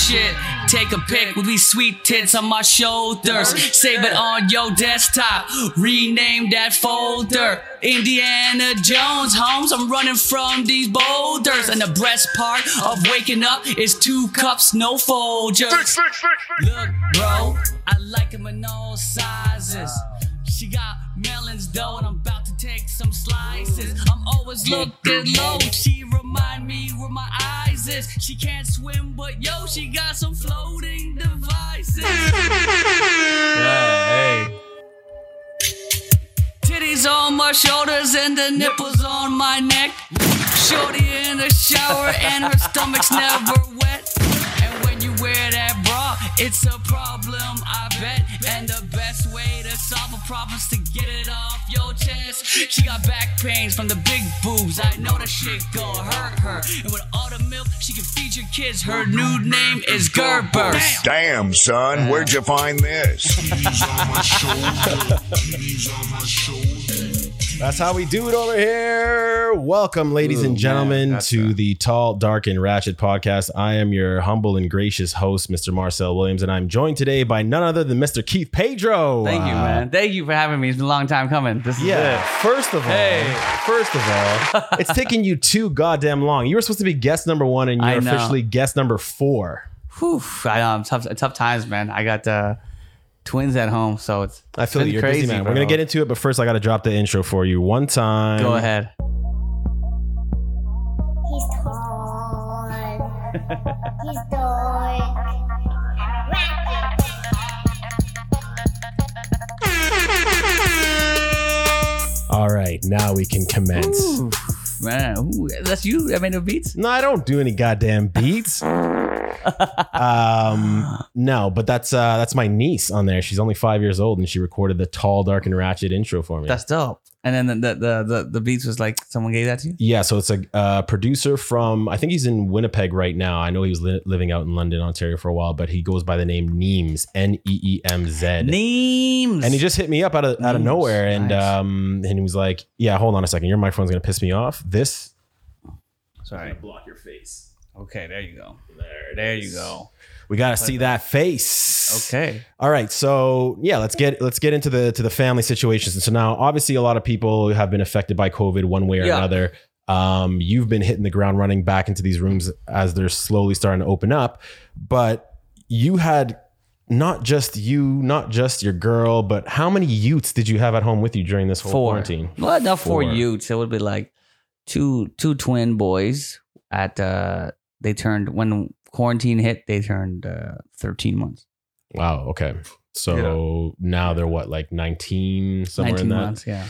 shit. Take a pic with these sweet tits on my shoulders. Save it on your desktop. Rename that folder. Indiana Jones, Holmes. I'm running from these boulders. And the best part of waking up is two cups, no Folgers. Look, bro, I like them in all sizes. She got melons though, and I'm about to take some slices. I'm always looking low. She remind me where my eyes is. She can't swim, but yo, she got some floating devices. Yeah, hey. Titties on my shoulders and the nipples on my neck. Shorty in the shower and her stomach's never wet. And when you wear that bra, it's a problem, I bet. And the best way to solve a problem is to get it off your chest. She got back pains from the big boobs. I know that shit gon' hurt her. And with all the milk, she can feed your kids. Her new name is Gerber. Damn, son, where'd you find this? That's how we do it over here. Welcome, ladies Ooh, and gentlemen, man, to a- the Tall, Dark, and Ratchet podcast. I am your humble and gracious host, Mr. Marcel Williams, and I'm joined today by none other than Mr. Keith Pedro. Thank you, Uh, man. Thank you for having me. It's been a long time coming. This is Yeah. it. First of all, Hey. first of all, it's taking you too goddamn long. You were supposed to be guest number one, and you're officially guest number four. Whew, I know. Tough, tough times, man. I got uh, twins at home, so it's. I feel been you're crazy, busy, man. We're gonna get into it, but first, I got to drop the intro for you one time. Go ahead. He's tall. He's dark. All right, now we can commence. Ooh, man, ooh, that's you that made the beats. No, I don't do any goddamn beats. Um, no, but that's uh, that's my niece on there. She's only five years old, and she recorded the tall, dark, and ratchet intro for me. That's dope. And then the the the the, beats was like someone gave that to you. yeah, so it's a uh, producer from I think he's in Winnipeg right now. I know he was li- living out in London, Ontario for a while, but he goes by the name Neems, N E E M Z. Names. And he just hit me up out of out of Neems, nowhere, and nice. um, and he was like, "Yeah, hold on a second, your microphone's gonna piss me off. This sorry. block your face. Okay, there you go. There, There you go. We gotta see that face. Okay. All right, so yeah, let's get let's get into the to the family situations. And so now, obviously, a lot of people have been affected by COVID one way or Yeah. another. Um, you've been hitting the ground running back into these rooms as they're slowly starting to open up, but you had not just you, not just your girl, but how many youths did you have at home with you during this whole Four. quarantine? Well, not four Four. youths. It would be like two two twin boys. At uh, they turned when quarantine hit. They turned uh, thirteen months. Wow. Okay. So now they're what, like nineteen somewhere in Nineteen that. months. Yeah.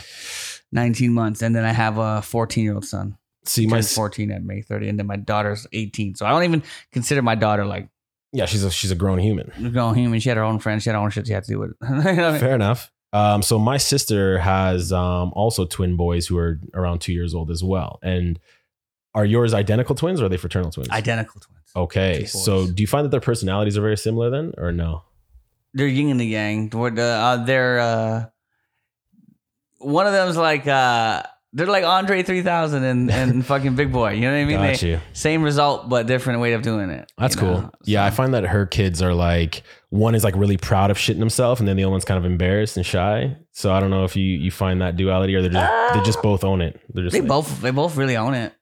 Nineteen months, and then I have a fourteen-year-old son. See, my fourteen at May thirty, and then my daughter's eighteen. So I don't even consider my daughter like yeah, she's a she's a grown human. grown human. She had her own friends. She had her own shit she had to do with. You know what I mean? Fair enough. Um, so my sister has um, also twin boys who are around two years old as well. And are yours identical twins or are they fraternal twins? Identical twins. Okay. So do you find that their personalities are very similar then, or no? they're yin and the yang. They're, uh, they're uh, one of them's like uh, they're like Andre three thousand and and fucking Big Boi. You know what I mean? Got They- you. Same result, but different way of doing it. That's cool. know? Yeah, I find that her kids are like one is like really proud of shitting himself, and then the other one's kind of embarrassed and shy. So I don't know if you you find that duality, or they're just they just uh, both own it. They're just they like, both they both really own it.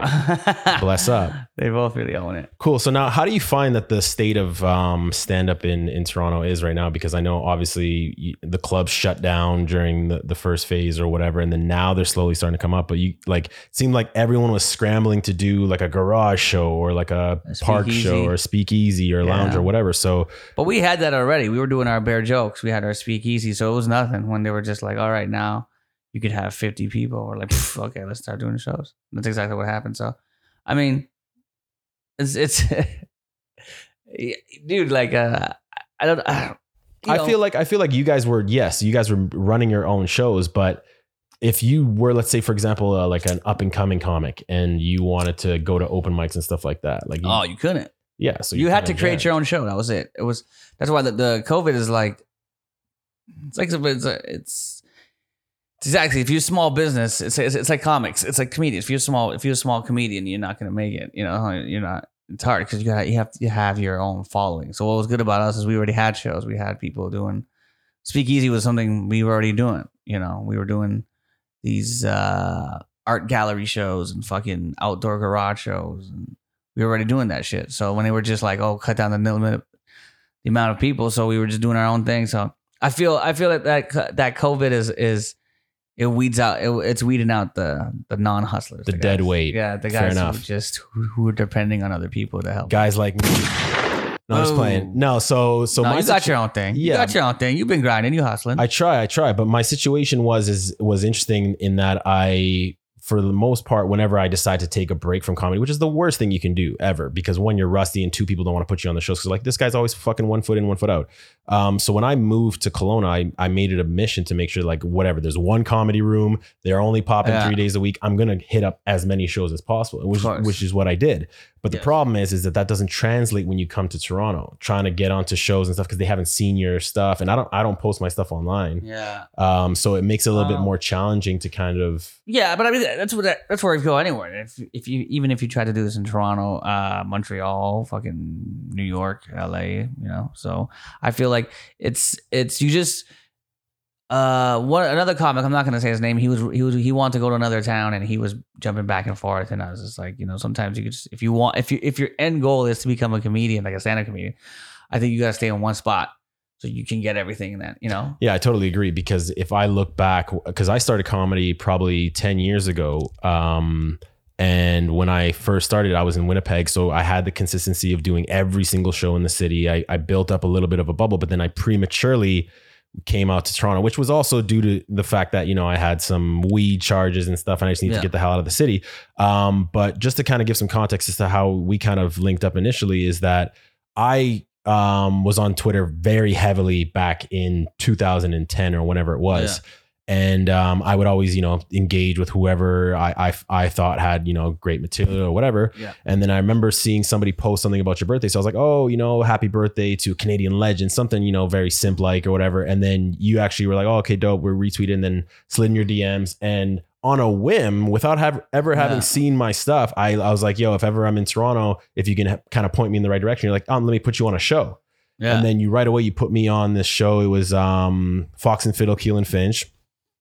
bless up. They both really own it. Cool. So now, how do you find that the state of um, stand up in, in Toronto is right now? Because I know obviously the clubs shut down during the, the first phase or whatever, and then now they're slowly starting to come up. But you like seemed like everyone was scrambling to do like a garage show or like a, A park show or speakeasy or lounge or whatever. So But we had that already. We were doing our bare jokes. We had our speakeasy, so it was nothing when they were just like, "All right, now you could have fifty people." We're like, "Okay, let's start doing shows." That's exactly what happened. So, I mean, it's it's, dude, like, uh, I don't. I, don't- I know, feel like I feel like you guys were yes, you guys were running your own shows, but if you were, let's say, for example, uh, like an up and coming comic, and you wanted to go to open mics and stuff like that, like you, oh, you couldn't. yeah, so you, had to create your own show. That was it. It was that's why the, the COVID is like it's like it's, it's exactly if you're a small business, it's, it's it's like comics. It's like comedians. If you're small, if you're a small comedian, you're not gonna make it. You know, you're not. it's hard because you got you have to have your own following. So what was good about us is we already had shows. We had people doing Speakeasy was something we were already doing. You know, we were doing these uh art gallery shows and fucking outdoor garage shows and we were already doing that shit. So when they were just like, oh, cut down the limit the amount of people, so we were just doing our own thing. So I feel I feel that that, that COVID is is it weeds out it, it's weeding out the the non hustlers, The dead weight. Yeah, the guys who just who, who are depending on other people to help. Guys like me. No, I was Oh. playing. No, so so no, my you got situ- your own thing. You Yeah. got your own thing. You've been grinding. You hustling. I try, I try, but my situation was is was interesting in that I for the most part, whenever I decide to take a break from comedy, which is the worst thing you can do ever, because one, you're rusty, and two, people don't want to put you on the shows because like this guy's always fucking one foot in, one foot out. Um, so when I moved to Kelowna, I, I made it a mission to make sure like whatever, there's one comedy room, they're only popping Yeah. three days a week. I'm gonna hit up as many shows as possible, which which is what I did. But the Yes. problem is, is that that doesn't translate when you come to Toronto, trying to get onto shows and stuff because they haven't seen your stuff, and I don't I don't post my stuff online. yeah. Um, so it makes it a little bit Um, more challenging to kind of Yeah, but I mean that's what that, that's where you go anywhere. If if you even if you try to do this in Toronto, uh, Montreal, fucking New York, LA, you know. So I feel like it's it's you just uh one another comic. I'm not gonna say his name. He was he was he wanted to go to another town and he was jumping back and forth. And I was just like, you know, sometimes you could just if you want if you if your end goal is to become a comedian, like a stand-up comedian, I think you gotta stay in one spot so you can get everything in that you know. Yeah, I totally agree because if I look back, because I started comedy probably 10 years ago. Um, and when I first started, I was in Winnipeg. So I had the consistency of doing every single show in the city. I, I built up a little bit of a bubble, but then I prematurely came out to Toronto, which was also due to the fact that, you know, I had some weed charges and stuff and I just need Yeah. to get the hell out of the city. Um, but just to kind of give some context as to how we kind of linked up initially is that I um, was on Twitter very heavily back in 2010 or whenever it was. And um, I would always, you know, engage with whoever I, I I thought had, you know, great material or whatever. Yeah. And then I remember seeing somebody post something about your birthday. So I was like, oh, you know, happy birthday to Canadian legend, something, you know, very simp like or whatever. And then you actually were like, oh, okay, dope. We're retweeting and then slid in your DMs. And on a whim, without have, ever having Yeah. seen my stuff, I, I was like, yo, if ever I'm in Toronto, if you can ha- kind of point me in the right direction, you're like, um, let me put you on a show. Yeah. And then you right away, you put me on this show. It was um, Fox and Fiddle, Keele and Finch.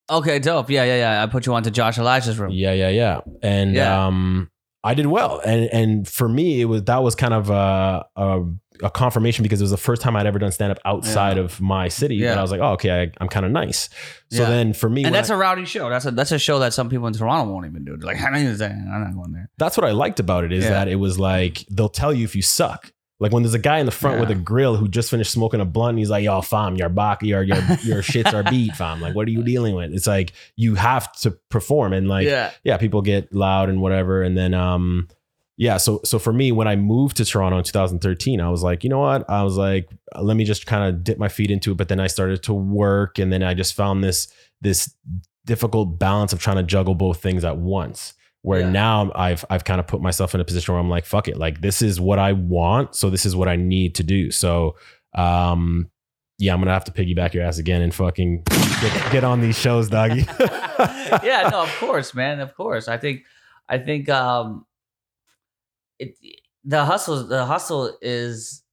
okay, dope. Yeah, yeah, yeah. I put you on to Josh Elijah's room. Yeah, yeah, yeah. And Yeah. um I did well. And and for me it was that was kind of a a, a confirmation because it was the first time I'd ever done stand up outside Yeah. of my city. Yeah. And I was like, "Oh, okay, I, I'm kind of nice." So Yeah. then for me And that's I- a rowdy show. That's a that's a show that some people in Toronto won't even do. They're like, I don't even, I'm not going there. that's what I liked about it is that it was like they'll tell you if you suck. Like when there's a guy in the front with a grill who just finished smoking a blunt, and he's like, "Yo, fam, your bak, your your your shits are beat, fam. Like, what are you dealing with?" It's like you have to perform, and like, yeah. yeah, people get loud and whatever. And then um yeah, so so for me, when I moved to Toronto in 2013, I was like, you know what? I was like, let me just kind of dip my feet into it. But then I started to work, and then I just found this this difficult balance of trying to juggle both things at once. Where Yeah. now I've I've kind of put myself in a position where I'm like, fuck it, like this is what I want, so this is what I need to do. So um yeah, I'm gonna have to piggyback your ass again and fucking get, get on these shows, doggy. yeah, no, of course, man, of course. I think, I think, um, it the hustle, the hustle is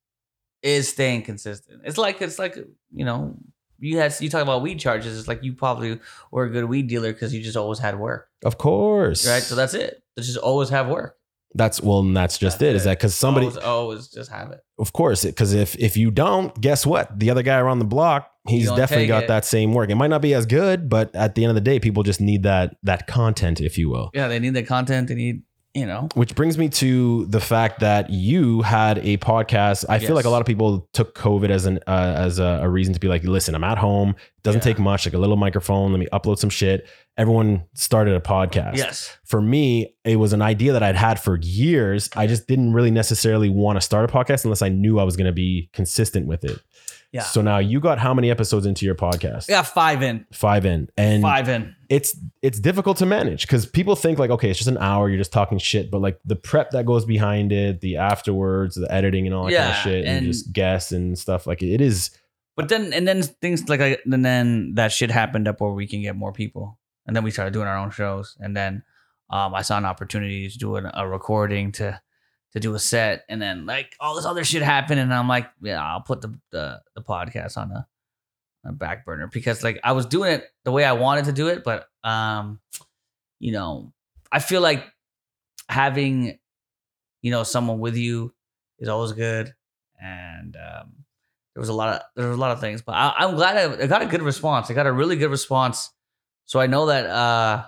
is staying consistent. It's like it's like you know, you had you talk about weed charges. It's like you probably were a good weed dealer because you just always had work, Of course. right? So that's it. It's just always have work. That's well, and that's just That's it. Is that because somebody, always, always just have it. of course, because if if you don't, guess what? The other guy around the block, he's definitely got it. that same work. It might not be as good, but at the end of the day, people just need that that content, if you will. Yeah, they need the content. They need you know. Which brings me to the fact that you had a podcast. I feel like a lot of people took COVID as an uh, as a, a reason to be like, listen, I'm at home. It doesn't Yeah. take much, like a little microphone. Let me upload some shit. Everyone started a podcast. Yes. for me, it was an idea that I'd had for years. I just didn't really necessarily want to start a podcast unless I knew I was going to be consistent with it. Yeah. So now you got how many episodes into your podcast? yeah five in. Five in. And Five in. It's it's difficult to manage because people think like, okay, it's just an hour, you're just talking shit, but like the prep that goes behind it, the afterwards, the editing and all that kind of shit, and, and- just guests and stuff. Like it is But then and then things like and then that shit happened up where we can get more people, and then we started doing our own shows, and then um, I saw an opportunity to do an, a recording to to do a set, and then like all this other shit happened, and I'm like, yeah, I'll put the the, the podcast on a, a back burner because like I was doing it the way I wanted to do it, but um, you know, I feel like having you know someone with you is always good, and um, there was a lot of there was a lot of things, but I, I'm glad I, I got a good response. I got a really good response, so I know that uh,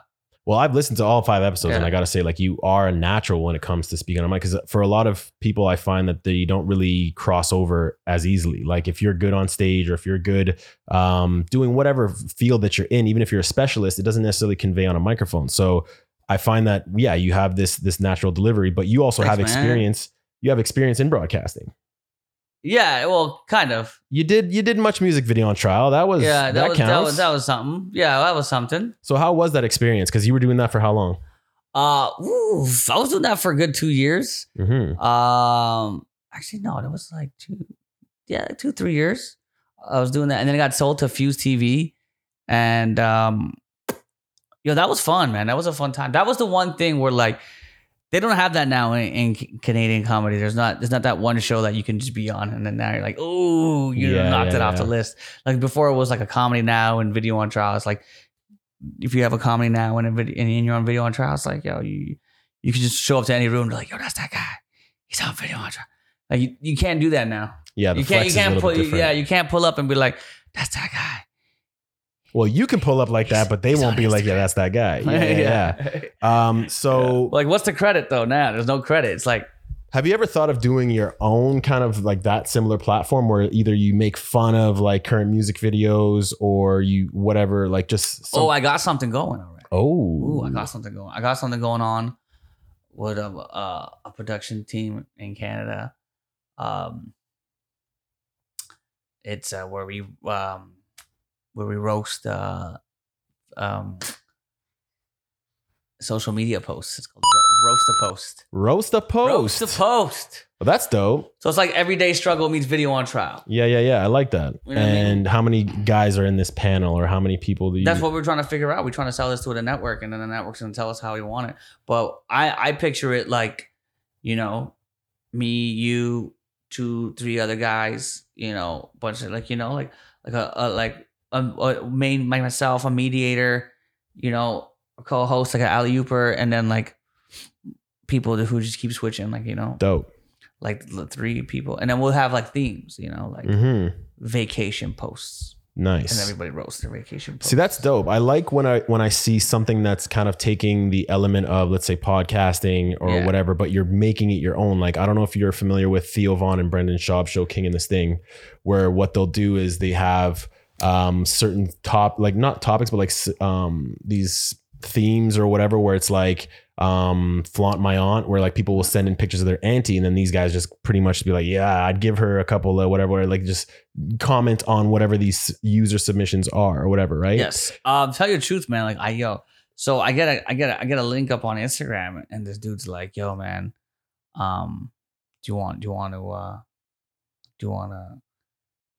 Well, I've listened to all five episodes, and I got to say, like, you are a natural when it comes to speaking on mic. Because for a lot of people, I find that they don't really cross over as easily. Like, if you're good on stage, or if you're good um, doing whatever field that you're in, even if you're a specialist, it doesn't necessarily convey on a microphone. So, I find that yeah, you have this this natural delivery, but you also have Thanks, man. experience. You have experience in broadcasting. Yeah, well, kind of. You did you did MuchMusic video on trial. That was Yeah, that, that, was counts. that was that was something. Yeah, that was something. so how was that experience? Because you were doing that for how long? Uh, oof, I was doing that for a good two years. hmm Um, actually, no, it was like two, yeah, two three years. I was doing that, and then it got sold to Fuse TV, and um, yo, that was fun, man. That was a fun time. That was the one thing where like they don't have that now in, in Canadian comedy. There's not there's not that one show that you can just be on, and then now you're like, oh, you Yeah, knocked yeah, it off the list. Like before, it was like a comedy now and video on trial. It's like if you have a comedy now and a video and you're on video on trial, it's like yo, you you can just show up to any room and be like, yo, that's that guy. He's on video on trial. Like you, you can't do that now. Yeah, the you can't flex you can't pull yeah you can't pull up and be like, that's that guy. Well, you can pull up like that, but they won't be like, yeah, that's that guy. Yeah, yeah, yeah. Um, so like, what's the credit though? Now there's no credit. It's like, have you ever thought of doing your own kind of like that similar platform where either you make fun of like current music videos or you whatever, like just some, oh, I got something going already. oh, Ooh, I got something going. I got something going on with a uh, a production team in Canada. Um, it's uh, where we um, where we roast uh, um, social media posts. It's called ro- roast a post. roast a post. Roast a post. Well, that's dope. So it's like everyday struggle meets video on trial. Yeah, yeah, yeah. I like that. You know what I mean? and how many guys are in this panel, or how many people do you? That's what we're trying to figure out. We're trying to sell this to the network, and then the network's gonna tell us how we want it. But I, I picture it like, you know, me, you, two, three other guys, you know, bunch of like, you know, like like a, a like a, a main like myself, a mediator, you know, a co-host like an alley ooper, and then like people who just keep switching, like you know, dope. like the three people, and then we'll have like themes, you know, like hmm vacation posts, Nice. and everybody roasts their vacation posts. See, that's dope. I like when I when I see something that's kind of taking the element of let's say podcasting or Yeah. whatever, but you're making it your own. Like I don't know if you're familiar with Theo Von and Brendan Schaub show King and the Sting, where what they'll do is they have um certain top like not topics but like um these themes or whatever where it's like um flaunt my aunt where like people will send in pictures of their auntie and then these guys just pretty much be like yeah i'd give her a couple of whatever like just comment on whatever these user submissions are or whatever right Yes. Um, tell you the truth, man. Like I yo, so I get a I get a I get a link up on Instagram, and this dude's like, yo, man, um, do you want do you want to uh do you want to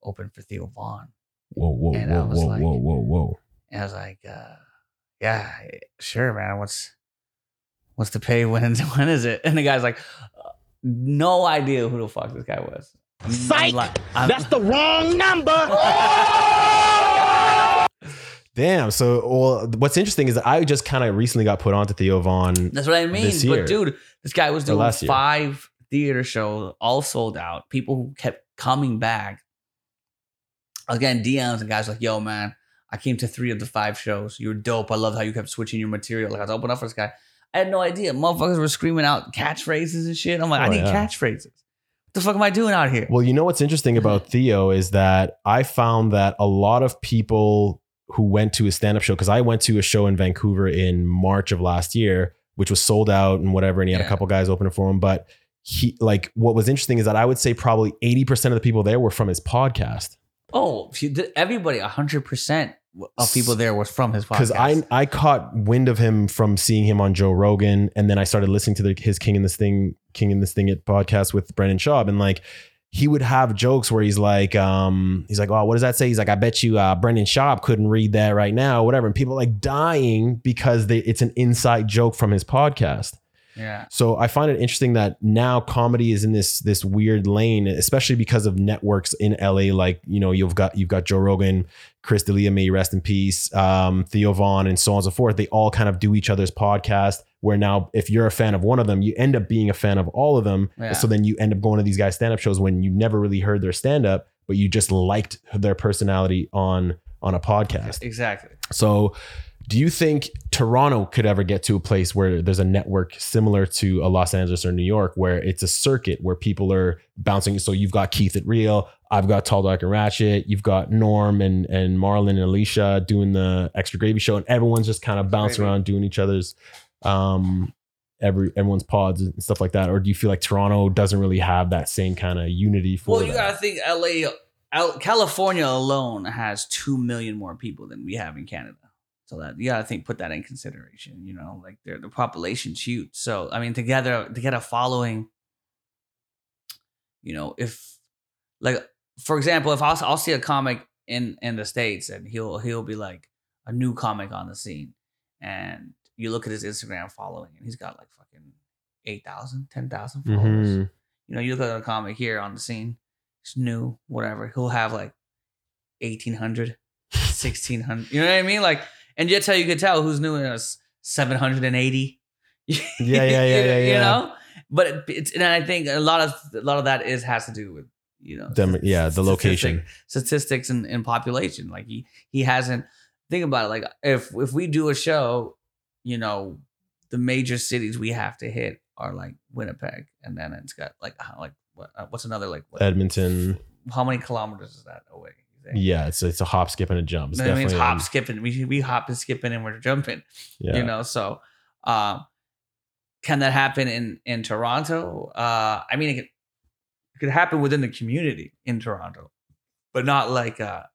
open for Theo Von? Whoa, whoa, And whoa, whoa, like- whoa, whoa, whoa. And I was like, uh, yeah, sure, man. What's what's the pay? When when is it? And the guy's like, uh, no idea who the fuck this guy was. I'm- I'm Psych! like- I'm- That's the wrong number. Damn. So, well, what's interesting is that I just kind of recently got put onto Theo Von. That's what I mean. this year. But dude, this guy was doing last five theater shows, all sold out. People who kept coming back. Again, DMs and guys like, yo, man, I came to three of the five shows. You're dope. I love how you kept switching your material. Like I was open up for this guy. I had no idea. Motherfuckers were screaming out catchphrases and shit. I'm like, I Oh, need yeah. catchphrases. What the fuck am I doing out here? Well, you know what's interesting about Theo is that I found that a lot of people who went to his stand up show, because I went to a show in Vancouver in March of last year, which was sold out and whatever, and he had Yeah. a couple guys opening for him. But he, like, what was interesting is that I would say probably 80% of the people there were from his podcast. Oh, everybody, 100% of people there was from his podcast. because I I caught wind of him from seeing him on Joe Rogan, and then I started listening to the, his King and the Sting, King and the Sting it podcast with Brendan Schaub, and like he would have jokes where he's like, um, he's like, oh, what does that say? He's like, I bet you uh, Brendan Schaub couldn't read that right now, whatever, and people are like dying because they, it's an inside joke from his podcast. Yeah. So I find it interesting that now comedy is in this this weird lane, especially because of networks in LA. Like you know you've got you've got Joe Rogan, Chris D'Elia, may rest in peace, um, Theo Von, and so on and so forth. They all kind of do each other's podcast. Where now, if you're a fan of one of them, you end up being a fan of all of them. Yeah. So then you end up going to these guys' stand up shows when you never really heard their stand up, but you just liked their personality on on a podcast. Exactly. So, do you think Toronto could ever get to a place where there's a network similar to a Los Angeles or New York, where it's a circuit where people are bouncing? So you've got Keith at Real, I've got Tall Dark and Ratchet, you've got Norm and and Marlon and Alicia doing the Extra Gravy Show, and everyone's just kind of bouncing Gravy. around doing each other's um every everyone's pods and stuff like that or do you feel like toronto doesn't really have that same kind of unity for Well, you that? gotta think LA, California alone has two million more people than we have in Canada. So that you gotta think, put that in consideration. You know, like their the population's huge. So I mean, together to get a following. You know, if like for example, if I'll, I'll see a comic in in the states and he'll he'll be like a new comic on the scene, and you look at his Instagram following and he's got like fucking 8,000, 10,000 followers Mhm. you know, you look at a comic here on the scene, it's new, whatever. He'll have like 1800, 1600. You know what I mean? Like, and that's how you could tell who's new and it's 780. Yeah, yeah, yeah, yeah, You know, but it's, and I think a lot of, a lot of that is, has to do with, you know, Dem- yeah, the location. statistics and, and population. Like he, he hasn't, think about it. Like if, if we do a show, you know, the major cities we have to hit are like Winnipeg, and then it's got like like what uh, what's another like what, edmonton how many kilometers is that away? You think? Yeah, it's it's a hop, skip, and a jump. It's that means definitely hop, skipping. We we hop and skipping, and we're jumping. Yeah. You know, so um, can that happen in in Toronto? Uh, I mean, it could, it could happen within the community in Toronto, but not like a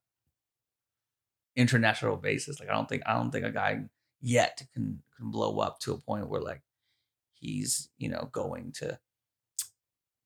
international basis. Like I don't think I don't think a guy yet can can blow up to a point where like he's you know going to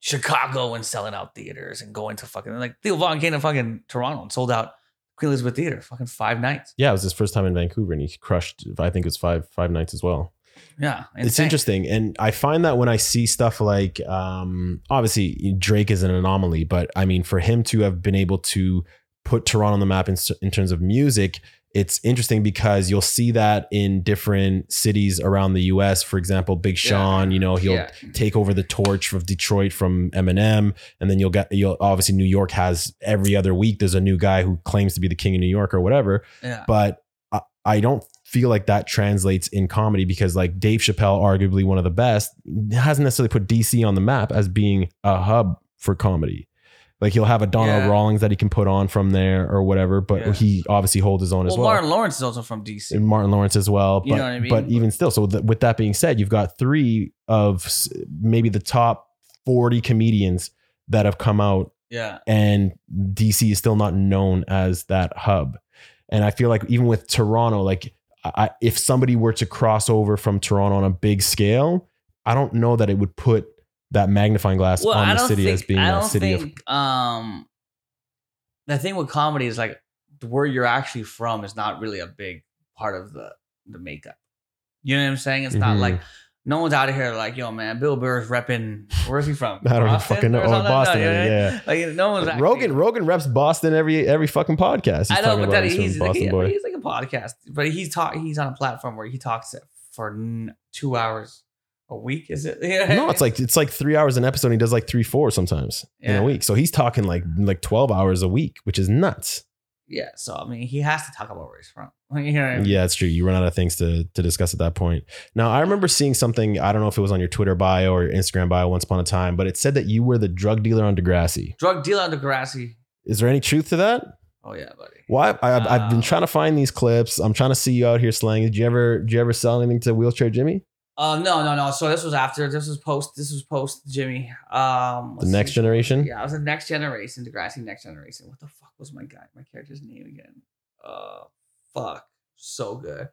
Chicago and selling out theaters and going to fucking like Theo Von came to fucking Toronto and sold out Queen Elizabeth Theater fucking five nights. yeah, it was his first time in Vancouver, and he crushed. I think it was five five nights as well. Yeah, It's interesting, and I find that when I see stuff like, um, obviously Drake is an anomaly, but I mean, for him to have been able to put Toronto on the map in, in terms of music, it's interesting because you'll see that in different cities around the U.S. For example, Big Yeah. Sean, you know, he'll Yeah. take over the torch of Detroit from Eminem, and then you'll get you'll obviously New York has every other week there's a new guy who claims to be the king of New York or whatever Yeah. but I, I don't feel like that translates in comedy because like Dave Chappelle, arguably one of the best, hasn't necessarily put DC on the map as being a hub for comedy. Like he'll have a Donnell Yeah. Rawlings that he can put on from there or whatever, but Yeah. he obviously holds his own as well, well. Martin Lawrence is also from DC. and Martin Lawrence as well. But, You know what I mean? but even still, so th- with that being said, you've got three of s- maybe the top 40 comedians that have come out yeah. and DC is still not known as that hub. And I feel like even with Toronto, like I, if somebody were to cross over from Toronto on a big scale, I don't know that it would put that magnifying glass Well, on I the city think, as being a city of. um, the thing with comedy is like where you're actually from is not really a big part of the the makeup. You know what I'm saying? It's not Mhm. like no one's out of here like, yo, man, Bill Burr's repping. Where's he from? I don't Boston fucking know. or Oh? Boston, you know what I mean? yeah. Like no one's actually, Rogan Rogan reps Boston every every fucking podcast. He's I know, but that he's he's like, yeah, boy. he's like a podcast, but he's talk. He's on a platform where he talks for n- two hours a week. Is it? Yeah. No, it's like it's like three hours an episode. And he does like three, four sometimes in a week. So he's talking like like twelve hours a week, which is nuts. yeah. So I mean, he has to talk about where he's from. You know I mean? Yeah, it's true. You run out of things to to discuss at that point. Now, I remember seeing something. I don't know if it was on your Twitter bio or your Instagram bio once upon a time, but it said that you were the drug dealer on Degrassi. Drug dealer on Degrassi. Is there any truth to that? Oh yeah, buddy. Why? I, I've, I've been Uh, trying to find these clips. I'm trying to see you out here slanging. Did you ever? Did you ever sell anything to Wheelchair Jimmy? Uh, no, no, no. So this was after. This was post. This was post Jimmy. Um, The next see. generation. Yeah, I was the next generation. Degrassi next generation. What the fuck was my guy? My character's name again? Uh, fuck. So good.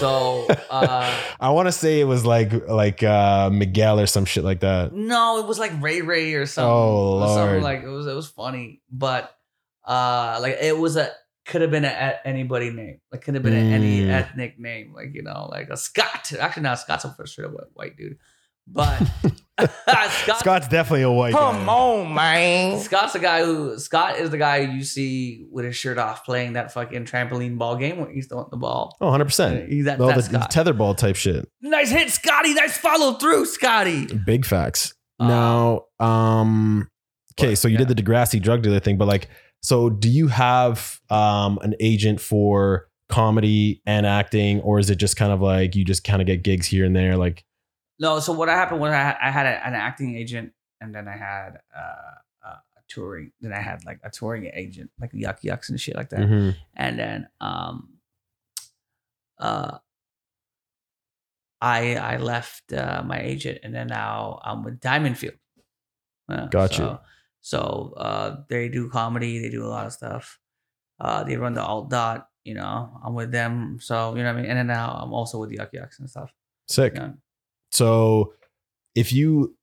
So, uh, I want to say it was like like uh, Miguel or some shit like that. No, it was like Ray Ray or something. Oh, It was something Lord. like it was. It was funny, but uh, like it was a could have been a, a- anybody name. Like could have been a, any Mm. ethnic name. Like you know, like a Scott. Actually, not Scott's a straight up white- white dude. But Scott, Scott's definitely a white Come guy. on, man. Scott's the guy who Scott is the guy you see with his shirt off playing that fucking trampoline ball game where he's throwing the ball. Oh, 100%. He's that, All that's the Scott. tetherball type shit. nice hit, Scotty. Nice follow through, Scotty. Big facts. Uh, now, um, okay, but, so you yeah. did the Degrassi drug dealer thing, but like, so do you have um an agent for comedy and acting, or is it just kind of like you just kind of get gigs here and there? Like, No, so what happened was I, I had a, an acting agent, and then I had uh, a touring. Then I had like a touring agent, like Yuk Yuk's and shit like that. mhm. And then um, uh, I I left uh, my agent, and then now I'm with Diamond Field. Uh, Got so, you. So uh, they do comedy. They do a lot of stuff. Uh, they run the alt dot. You know, I'm with them. So you know what I mean. And then now I'm also with the Yuk Yuk's and stuff. sick. You know? So, if you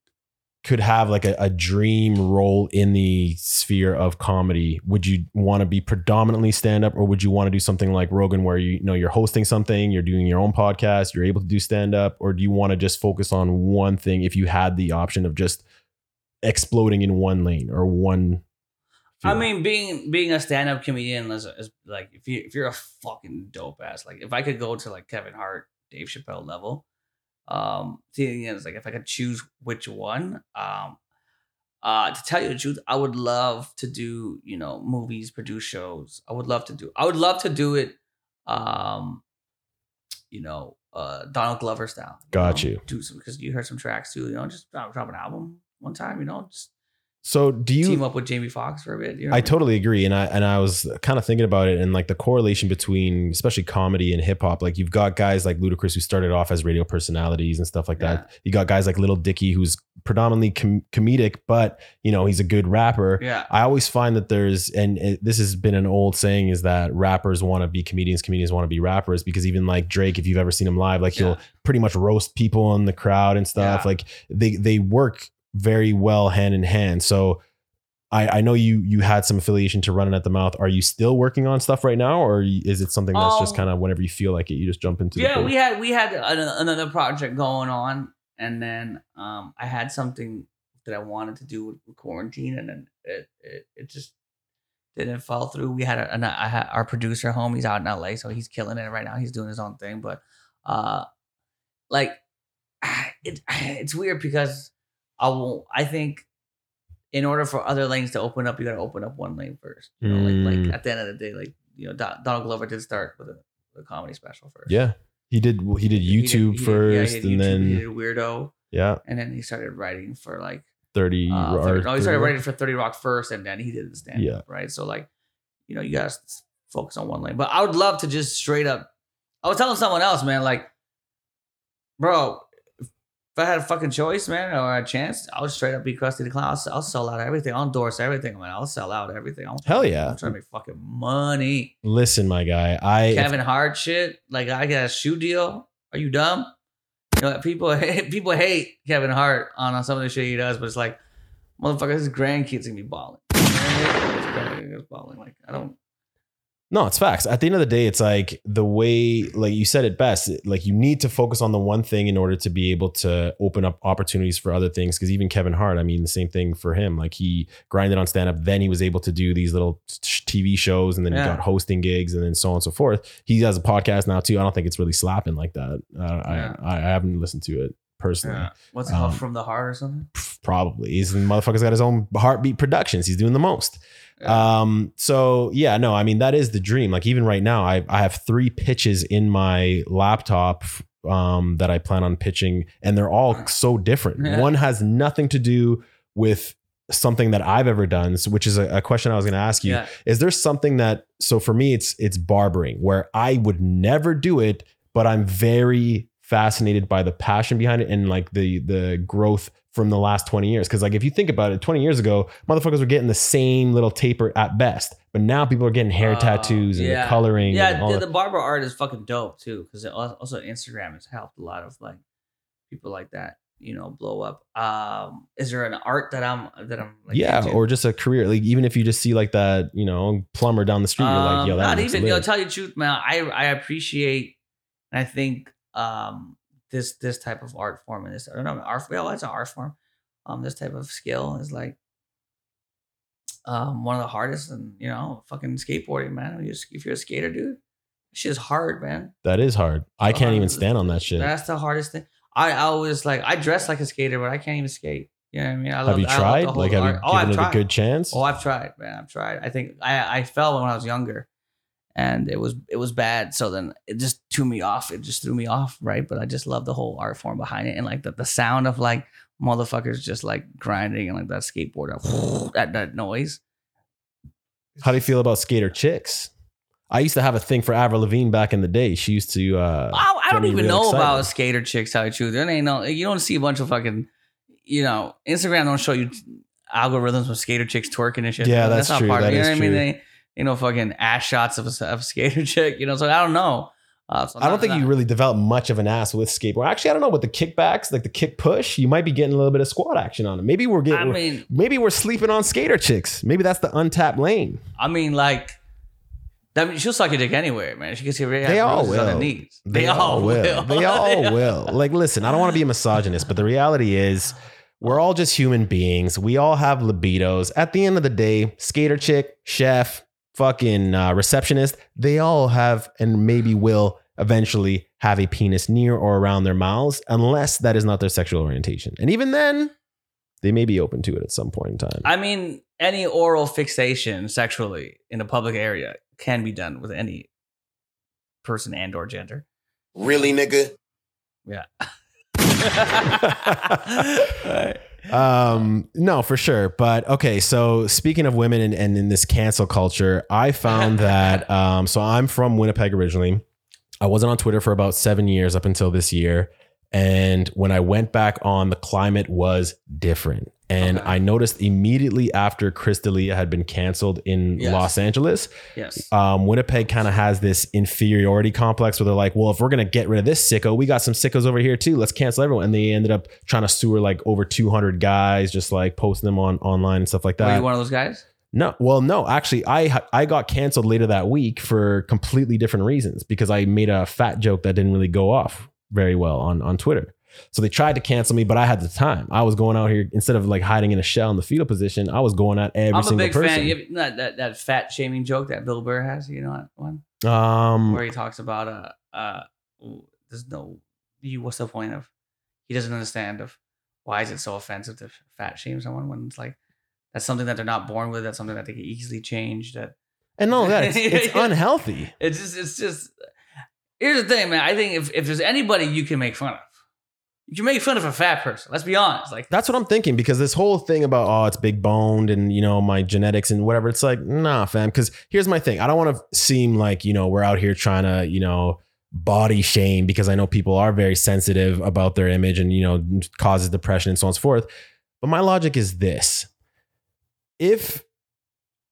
could have like a, a dream role in the sphere of comedy, would you want to be predominantly stand up or would you want to do something like Rogan where you, you know you're hosting something, you're doing your own podcast, you're able to do stand up, or do you want to just focus on one thing if you had the option of just exploding in one lane or one I mean, being being a stand up comedian is, is like if you if you're a fucking dope ass, like if I could go to like Kevin Hart, Dave Chappelle level, um, seeing is like if I could choose which one, um, uh, to tell you the truth, I would love to do you know movies, produce shows. I would love to do. I would love to do it, um, you know, uh, Donald Glover style. Got know, you. Do some because you heard some tracks too. You know, just drop, drop an album one time. You know, just so do you team up with Jamie Foxx for a bit. You know I mean? totally agree, and I and I was kind of thinking about it, and like the correlation between especially comedy and hip hop. Like you've got guys like Ludacris who started off as radio personalities and stuff like that. You got guys like Lil Dicky who's predominantly com- comedic, but you know he's a good rapper. Yeah. I always find that there's, and it, this has been an old saying, is that rappers want to be comedians, comedians want to be rappers, because even like Drake, if you've ever seen him live, like he'll pretty much roast people in the crowd and stuff. Yeah. Like they they work very well hand in hand. So I, I know you you had some affiliation to running at the mouth. Are you still working on stuff right now, or is it something that's just Um, kind of whenever you feel like it, you just jump into? yeah we had we had an- another project going on and then um i had something that i wanted to do with quarantine and then it it, it just didn't fall through we had a, an, I had our producer home he's out in la so he's killing it right now he's doing his own thing but uh like it, it's weird because i won't i think in order for other lanes to open up you got to open up one lane first you know like Mm. like at the end of the day like you know Don- donald glover did start with a, with a comedy special first yeah. He did. He did he did- YouTube he did- first, yeah, he and did YouTube, he then did weirdo, yeah, and then he started writing for like thirty. uh, 30 no, he started writing for Thirty Rock first, and then he did the stand Yeah. right? So like, you know, you gotta focus on one lane. But I would love to just straight up. I was telling someone else, man, like, bro, if I had a fucking choice, man, or a chance, I would straight up be Krusty the Clown. I'll, I'll sell out everything. I'll endorse everything, man. I'll sell out everything. I'm, Hell yeah. I'm trying to make fucking money. Listen, my guy. I Kevin Hart shit. Like I got a shoe deal. Are you dumb? You know, people people hate Kevin Hart on some of the shit he does, but it's like, motherfucker, his grandkids gonna be balling. His grandkids balling. Like I don't. No, it's facts. At the end of the day, it's like the way, like you said it best, like you need to focus on the one thing in order to be able to open up opportunities for other things. Cause even Kevin Hart, I mean, the same thing for him. Like he grinded on stand up, then he was able to do these little TV shows and then Yeah. he got hosting gigs and then so on and so forth. He has a podcast now too. I don't think it's really slapping like that. Uh, Yeah. I, I haven't listened to it personally. What's it? Um, From the heart or something? Probably. He's motherfucker's got his own HartBeat Productions. He's doing the most. Yeah. Um, so yeah, no, I mean that is the dream. Like even right now, I I have three pitches in my laptop um that I plan on pitching, and they're all so different. Yeah. One has nothing to do with something that I've ever done, so, which is a, a question I was going to ask you. Yeah. Is there something that so for me it's it's barbering where I would never do it, but I'm very fascinated by the passion behind it and like the the growth from the last 20 years. Cause like if you think about it, 20 years ago, motherfuckers were getting the same little taper at best. But now people are getting hair Uh, tattoos and yeah. the coloring. Yeah, and all the, the barber art is fucking dope too, because also Instagram has helped a lot of like people like that, you know, blow up. Um, is there an art that I'm that I'm like yeah, into? or just a career. Like even if you just see like that, you know, plumber down the street, you're like, yo, Um, that not even. Lit. tell you the truth, man. I I appreciate, and I think um this this type of art form and this I don't know art well it's an art form. Um, this type of skill is like um one of the hardest and you know fucking skateboarding man. If you're, if you're a skater, dude, shit's hard, man. That is hard. I can't even stand on that shit. That's the hardest thing. I, I always like I dress like a skater, but I can't even skate. You know what I mean? I Have you I love tried? Like, have you art. oh, given I've it tried. a good chance? Oh, I've tried, man. I've tried. I think I I fell when I was younger, and it was it was bad. So then it just threw me off. It just threw me off, right? But I just love the whole art form behind it, and like the, the sound of like motherfuckers just like grinding and like that skateboard, that that noise. How do you feel about skater chicks? I used to have a thing for Avril Lavigne back in the day. She used to. Uh, I, I don't even know excited. about skater chicks. How you truth, there ain't no. You don't see a bunch of fucking, you know, Instagram don't show you algorithms with skater chicks twerking and shit. Yeah, that's true. Part of it. You know what I mean? They, you know, fucking ass shots of a, of a skater chick. You know, so I don't know. Uh, so I don't think you really develop much of an ass with skateboard. Actually, I don't know with the kickbacks, like the kick push. You might be getting a little bit of squat action on it. Maybe we're I getting. mean, maybe we're sleeping on skater chicks. Maybe that's the untapped lane. I mean, like. I mean, she'll suck your dick anywhere, man. She gets your They all on her will. knees. They, all will. They all will. Like, listen, I don't want to be a misogynist, but the reality is, we're all just human beings. We all have libidos. At the end of the day, skater chick, chef, fucking uh, receptionist, they all have and maybe will eventually have a penis near or around their mouths, unless that is not their sexual orientation. And even then, they may be open to it at some point in time. I mean, any oral fixation sexually in a public area can be done with any person and or gender. Really, nigga? Yeah. Um, no, for sure. But okay, so speaking of women and, and in this cancel culture, I found that um, so I'm from Winnipeg originally. I wasn't on Twitter for about seven years up until this year. And when I went back on, the climate was different. And Okay. I noticed immediately after Chris D'Elia had been canceled in Yes. Los Angeles, yes. um, Winnipeg kind of has this inferiority complex where they're like, well, if we're gonna get rid of this sicko, we got some sickos over here too. Let's cancel everyone. And they ended up trying to sewer like over 200 guys, just like posting them on online and stuff like that. Were you one of those guys? no, well, no, actually, I I got canceled later that week for completely different reasons because I made a fat joke that didn't really go off very well on on Twitter. So they tried to cancel me, but I had the time. I was going out here instead of like hiding in a shell in the fetal position. I was going at every I'm a single big person. fan. You have, that, that that fat shaming joke that Bill Burr has. You know that one um, where he talks about uh uh there's no you. What's the point of? He doesn't understand of why is it so offensive to fat shame someone when it's like that's something that they're not born with. That's something that they can easily change. That and no, that it's, it's unhealthy. It's just, it's just. Here's the thing, man. I think if, if there's anybody you can make fun of, you can make fun of a fat person. Let's be honest. Like, That's what I'm thinking because this whole thing about oh it's big boned and you know my genetics and whatever it's like nah fam because here's my thing I don't want to seem like you know we're out here trying to you know body shame because I know people are very sensitive about their image and you know causes depression and so on and so forth but my logic is this if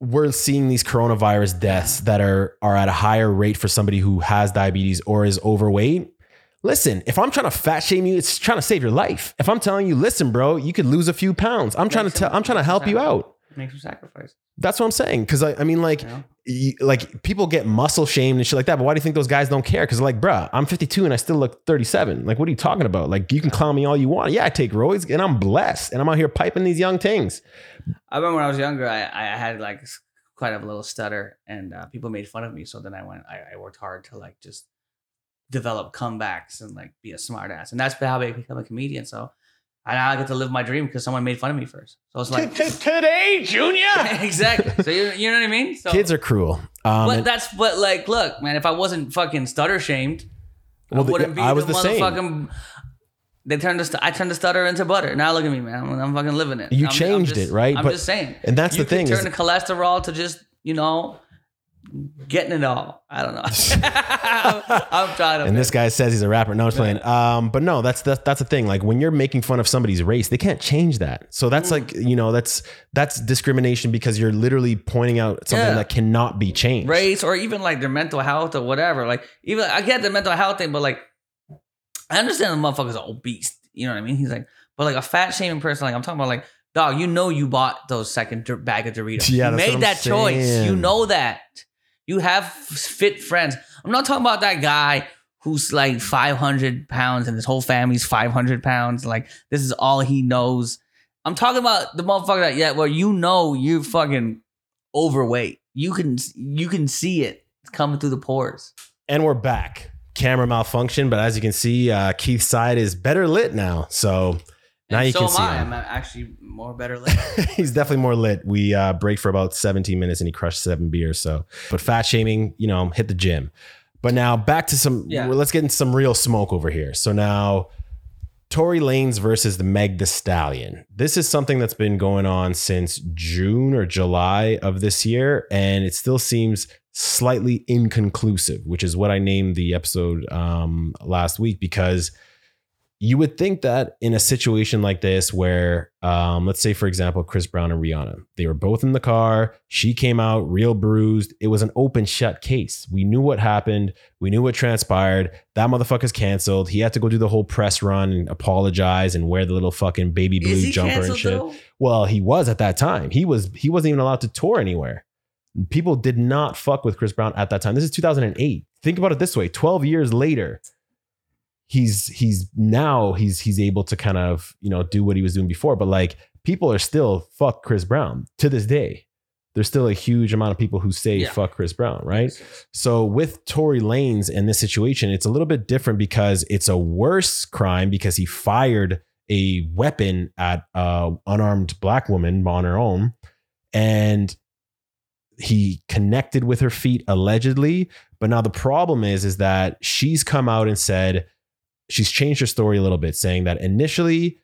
we're seeing these coronavirus deaths that are are at a higher rate for somebody who has diabetes or is overweight Listen, if I'm trying to fat shame you, it's trying to save your life. If I'm telling you, listen, bro, you could lose a few pounds. I'm trying to tell. I'm trying to help you out. Make some sacrifice. That's what I'm saying. Because I, I mean, like, You know? you, like people get muscle shamed and shit like that. But why do you think those guys don't care? Because like, bruh, I'm 52 and I still look 37. Like, what are you talking about? Like, you can clown me all you want. Yeah, I take roids and I'm blessed, and I'm out here piping these young things. I remember when I was younger, I, I had like s- quite a little stutter, and uh, people made fun of me. So then I went, I, I worked hard to like just develop comebacks and like be a smart ass, and that's how I become a comedian. So I now get to live my dream because someone made fun of me first. So it's like Today, Junior? exactly. So you, you know what I mean? So, Kids are cruel. Um, but and- that's but like, look, man, if I wasn't fucking stutter shamed, Well, I wouldn't be I was the, the same. motherfucking. They turned the st- I turned the stutter into butter. Now look at me, man. I'm, I'm fucking living it. You I'm- I'm changed just- it, right? I'm But- just saying. and that's you the thing Can is- turn the cholesterol to just you know getting it all. I don't know. I'm, I'm trying to. And this guy says he's a rapper. No, I'm just playing. Um, but no, that's that's that's the thing. Like when you're making fun of somebody's race, they can't change that. So Mm. that's like you know that's that's discrimination because you're literally pointing out something Yeah. that cannot be changed. race or even like their mental health or whatever. Like even I get the mental health thing, but like I understand the motherfucker's obese. You know what I mean? He's like, but like a fat shaming person, like I'm talking about like, dog, you know you bought those second bag of Doritos. Yeah, you made that choice. You know that. You have fit friends. I'm not talking about that guy who's like 500 pounds and his whole family's 500 pounds. Like this is all he knows. I'm talking about the motherfucker that yeah, where you know you're fucking overweight. You can you can see it coming through the pores. And we're back. Camera malfunction, but as you can see, uh, Keith's side is better lit now. So now And you so can see I. him. I'm actually more better lit. He's definitely more lit. We uh, break for about 17 minutes and he crushed seven beers. So, but fat shaming, you know, hit the gym. But now back to some. Yeah. well, let's get into some real smoke over here. So now, Tory Lanez versus the Meg The Stallion. This is something that's been going on since June or July of this year, and it still seems slightly inconclusive, which is what I named the episode um, last week because you would think that in a situation like this where um, let's say for example chris brown and rihanna they were both in the car she came out real bruised. It was an open shut case. We knew what happened. We knew what transpired. That motherfucker's canceled. He had to go do the whole press run and apologize and wear the little fucking baby blue jumper and shit. though? well he was at that time. He was he wasn't even allowed to tour anywhere. People did not fuck with chris brown at that time. This is 2008 think about it this way. 12 years later he's he's now he's he's able to kind of you know do what he was doing before but like people are still fuck chris brown to this day. There's still a huge amount of people who say Yeah. fuck chris brown right? So with tory lanez in this situation it's a little bit different because it's a worse crime because he fired a weapon at a unarmed black woman on her own and he connected with her feet allegedly. But now the problem is is that she's come out and said she's changed her story a little bit saying that initially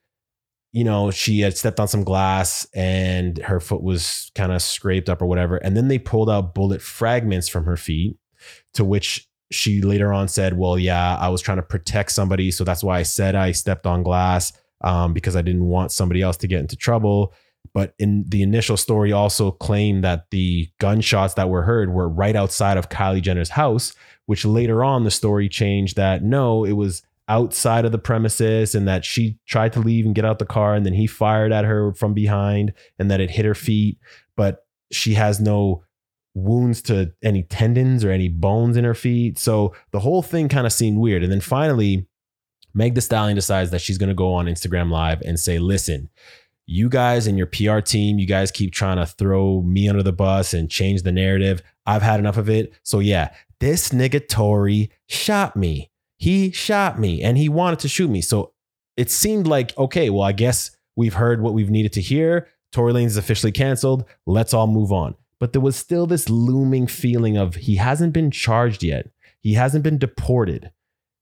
you know she had stepped on some glass and her foot was kind of scraped up or whatever and then they pulled out bullet fragments from her feet to which she later on said well yeah i was trying to protect somebody so that's why i said i stepped on glass um, because i didn't want somebody else to get into trouble. But in the initial story also claimed that the gunshots that were heard were right outside of kylie jenner's house which later on the story changed that no it was outside of the premises and that she tried to leave and get out the car and then he fired at her from behind and that it hit her feet but she has no wounds to any tendons or any bones in her feet so the whole thing kind of seemed weird and then finally meg the stallion decides that she's going to go on instagram live and say listen you guys and your PR team, you guys keep trying to throw me under the bus and change the narrative. I've had enough of it. So yeah, this nigga Tory shot me. He shot me and he wanted to shoot me. So it seemed like, okay, well, I guess we've heard what we've needed to hear. Tory Lanez is officially canceled. Let's all move on. But there was still this looming feeling of he hasn't been charged yet. He hasn't been deported.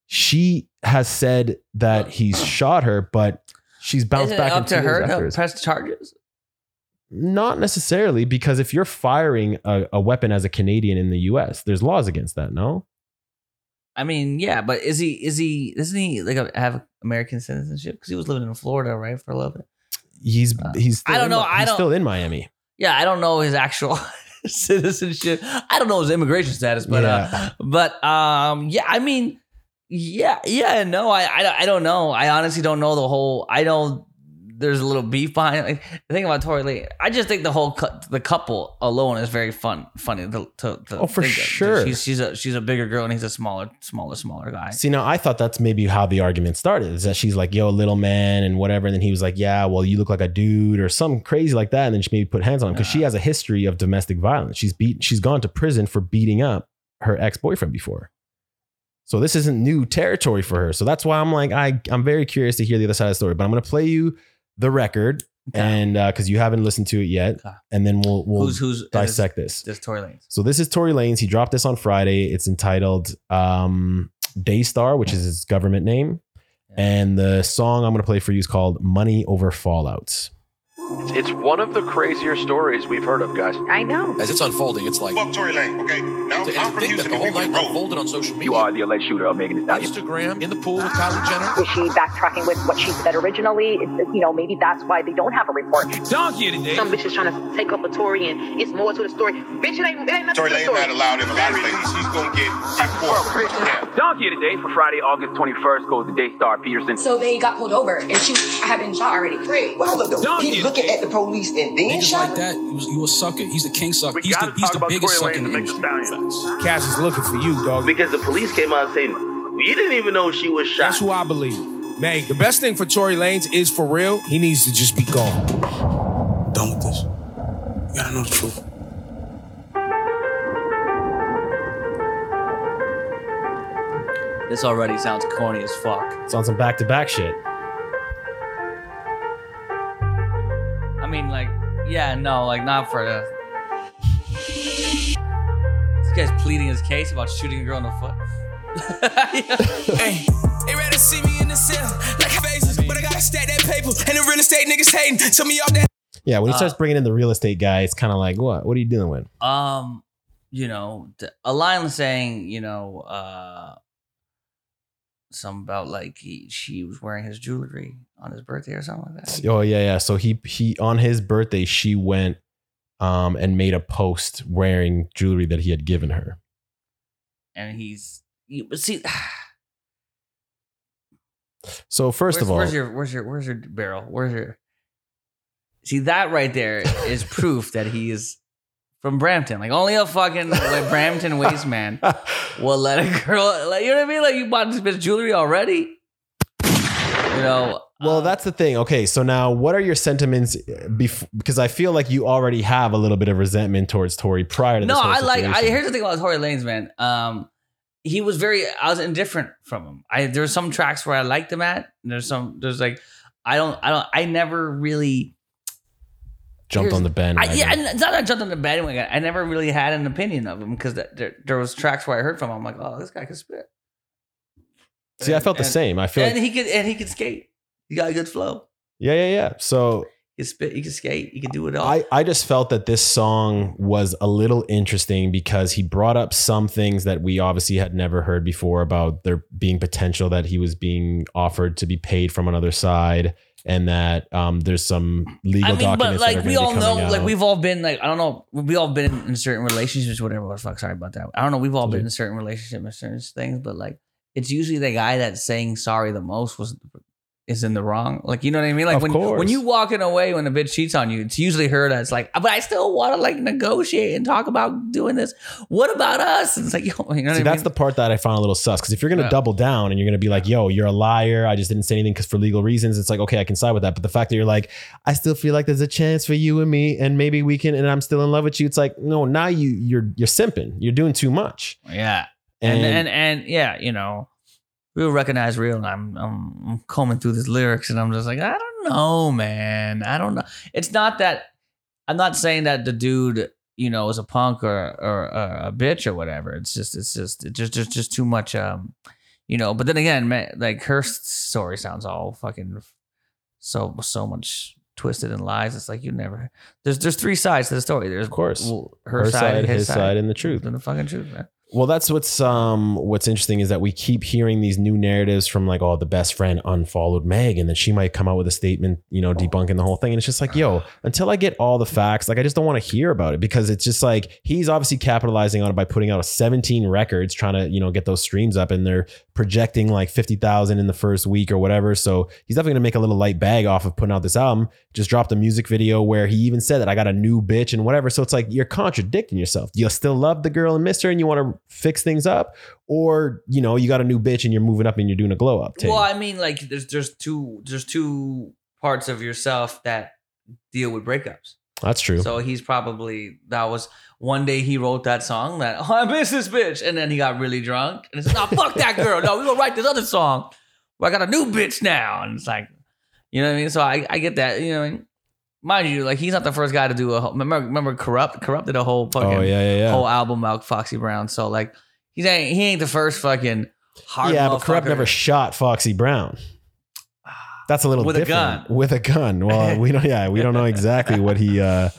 She has said that he's shot her, but she's bounced Isn't back up into to her to press charges. Not necessarily, because if you're firing a, a weapon as a Canadian in the US, there's laws against that, no? I mean, yeah, but is he is he doesn't he like have American citizenship because he was living in Florida, right, for a little bit? He's Uh, he's still I don't know, Mi- I don't- still in Miami. Yeah, I don't know his actual citizenship. I don't know his immigration status, but uh, Yeah. but um, yeah, I mean, yeah, yeah, no, I, I I don't know. I honestly don't know the whole. I don't know there's a little beef behind it. Like, the thing about Tori Lee, I just think the whole cou- the couple alone is very fun, funny to, to, to Oh, for sure. She's she's a she's a bigger girl and he's a smaller smaller smaller guy. See, now I thought that's maybe how the argument started is that she's like, yo, little man, and whatever. And then he was like, yeah, well, you look like a dude or something crazy like that. And then she maybe put hands on him because she has a history of domestic violence. She's beat, she's gone to prison for beating up her ex boyfriend before. So this isn't new territory for her. So that's why I'm like, I, I'm very curious to hear the other side of the story. But I'm going to play you the record Okay. and because you haven't listened to it yet. Okay. And then we'll, we'll who's who's dissect this. This is Tory Lanez. So this is Tory Lanez. He dropped this on Friday. It's entitled um, Daystar, which is his government name. And the song I'm going to play for you is called Money Over Fallouts. It's one of the crazier stories we've heard of, guys. I know. As it's unfolding, it's like Fuck Tory Lane, okay? Now, to, I'm and from that Houston. the whole night unfolded on social media. You are the alleged shooter of Megan Thee Instagram in the pool with Kylie Jenner. Was she backtracking with what she said originally? It- it- you know, maybe that's why they don't have a report. Donkey today. Some bitches trying to take up a Tory and it's more to the story. Bitch, it ain't, it ain't nothing Tory to the Lane story. not allowed in a lot of places. He's gonna get deported. Yeah. Donkey of the day for Friday, August 21st goes to Daystar Peterson. So they got pulled over and she had been shot already. Great. Well, hold up though. Donkey. He looking at the police and then Niggas shot like that, you, was, you a sucker. He's the king sucker. We He's the, gotta he's talk the biggest Tory sucker in the and Megan industry. Stallion. Cass is looking for you, dog. Because the police came out and said You didn't even know she was shot. That's who I believe. Meg, the best thing for Tory Lanez is for real, he needs to just be gone. Done with this. You gotta know the truth. This already sounds corny as fuck. It's on some back to back shit. Mean, like, yeah, no, like, not for the. This guy's pleading his case about shooting a girl in the foot. Hey, they ready to see me in the cell like faces, but I gotta stack that paper. And the real estate niggas hating. Tell me off that. Yeah, when he Uh, starts bringing in the real estate guy, it's kind of like, what? What are you dealing with? Um, you know, th- a line saying, you know, uh, some about like he, she was wearing his jewelry on his birthday or something like that. Oh yeah, yeah. So he he on his birthday, she went um and made a post wearing jewelry that he had given her. And he's, you, but see, So first where's, of all, where's your, where's your, where's your barrel? Where's your? See that right there is proof that he is from Brampton. Like only a fucking like Brampton waste man will let a girl. Like you know what I mean? Like you bought this bitch jewelry already. You know, well, that's the thing. Okay, so now what are your sentiments? Bef- because I feel like you already have a little bit of resentment towards Tory prior to this. no, I like. I here's the thing about Tory Lanez, man. Um, he was very. I was indifferent from him. I there's some tracks where I liked him at. and There's some. There's like, I don't. I don't. I never really. Jumped here's- on the I, yeah, and it's not that I jumped on the bandwagon. I never really had an opinion of him because there, there was tracks where I heard from him. I'm like, oh, this guy can spit. See, I felt the And- same. I feel and like, he could and he could skate. He got a good flow. yeah, yeah, yeah. So He could spit. He could skate. He could do it all. I, I just felt that this song was a little interesting because he brought up some things that we obviously had never heard before about there being potential that he was being offered to be paid from another side and that um, there's some legal I mean, but documents are like we all know, coming like we've all been like I don't know, we all been in certain relationships, whatever. Fuck, sorry about that. I don't know. We've all been in certain relationships and certain things, but like it's usually the guy that's saying sorry the most was is in the wrong. Like you know what I mean? Like Of when course. when you walking away when a bitch cheats on you, it's usually her that's like, but I still want to like negotiate and talk about doing this. What about us? And it's like, yo, you know what See, I mean? that's the part that I found a little sus. Because if you're going to Yeah. double down and you're going to be like, "Yo, you're a liar. I just didn't say anything because for legal reasons," it's like, okay, I can side with that. But the fact that you're like, "I still feel like there's a chance for you and me, and maybe we can," and I'm still in love with you, it's like, no, now you you're you're simping. You're doing too much. Yeah. And, And- and and yeah, you know, real recognize real. And I'm, I'm I'm combing through these lyrics, and I'm just like, I don't know, man. I don't know. It's not that I'm not saying that the dude, you know, is a punk or or, or a bitch or whatever. It's just it's just it's just just just too much. Um, you know. But then again, man, like her story sounds all fucking so so much twisted and lies. It's like you never. There's there's three sides to the story. There's of course her, side, his, side, and the truth. and the fucking truth, man. Well, that's what's um what's interesting is that we keep hearing these new narratives from like, oh, the best friend unfollowed Meg, and then she might come out with a statement, you know, debunking the whole thing. And it's just like, yo, until I get all the facts, like I just don't want to hear about it because it's just like he's obviously capitalizing on it by putting out 17 records, trying to, you know, get those streams up, and they're projecting like 50,000 in the first week or whatever. So he's definitely gonna make a little light bag off of putting out this album. Just dropped a music video where he even said that I got a new bitch and whatever. So it's like you're contradicting yourself. You still love the girl and miss her and you want to fix things up? Or, you know, you got a new bitch and you're moving up and you're doing a glow up. Well, I mean, like there's there's two there's two parts of yourself that deal with breakups. That's true. So he's probably that was one day he wrote that song that oh, I miss this bitch, and then he got really drunk and it's like, no, fuck that girl. No, we gonna write this other song. Where I got a new bitch now, and it's like, you know what I mean. So I, I get that. You know, what I mean? Mind you, like he's not the first guy to do a. whole- Remember, remember, Kurupt corrupted a whole fucking Oh, yeah, yeah, yeah. whole album about Foxy Brown. So like he's ain't he ain't the first fucking hard yeah, but Kurupt never shot Foxy Brown. That's a little With a different. gun. With a gun. Well, we don't. Yeah, we don't know exactly what he. uh.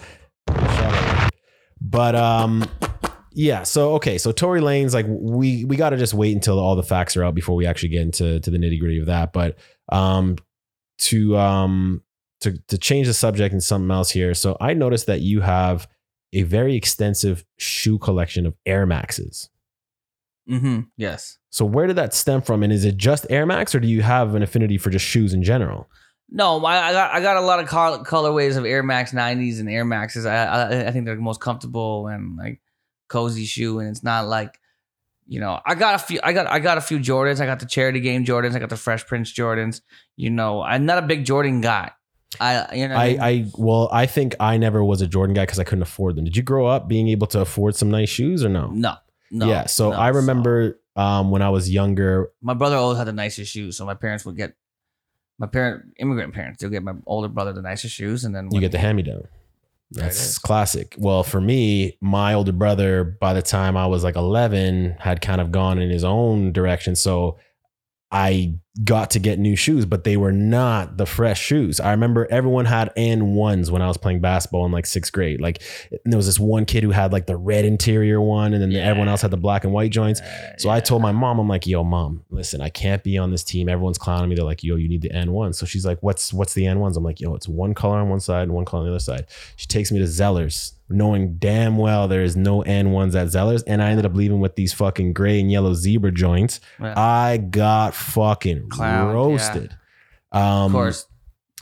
But um, yeah. So okay. So Tory Lane's like we we got to just wait until all the facts are out before we actually get into to the nitty gritty of that. But um, to um to to change the subject and something else here. So I noticed that you have a very extensive shoe collection of Air Maxes. Mm-hmm. Yes. So where did that stem from? And is it just Air Max, or do you have an affinity for just shoes in general? No, I, I got I got a lot of col- colorways of Air Max 90s and Air Maxes. I, I I think they're the most comfortable and like cozy shoe, and it's not like you know, I got a few. I got I got a few Jordans. I got the charity game Jordans. I got the Fresh Prince Jordans. You know, I'm not a big Jordan guy. I you know I, mean? I well, I think I never was a Jordan guy because I couldn't afford them. Did you grow up being able to afford some nice shoes or no? no no yeah. So no. I remember um, when I was younger, my brother always had the nicest shoes, so my parents would get my parent immigrant parents. They'll get my older brother the nicest shoes, and then you get the hand me down. That's classic. Well, for me, my older brother, by the time I was like 11, had kind of gone in his own direction. So I got to get new shoes, but they were not the fresh shoes. I remember everyone had N ones when I was playing basketball in like sixth grade. Like there was this one kid who had like the red interior one, and then everyone else had the black and white joints. So I told my mom, I'm like, "Yo, mom, listen, I can't be on this team. Everyone's clowning me. They're like, yo, you need the N one. So she's like, what's what's the N ones? I'm like, yo, it's one color on one side and one color on the other side. She takes me to Zellers, knowing damn well there is no N ones at Zellers, and I ended up leaving with these fucking gray and yellow zebra joints. Yeah. I got fucking Clowned, roasted. Um, of course.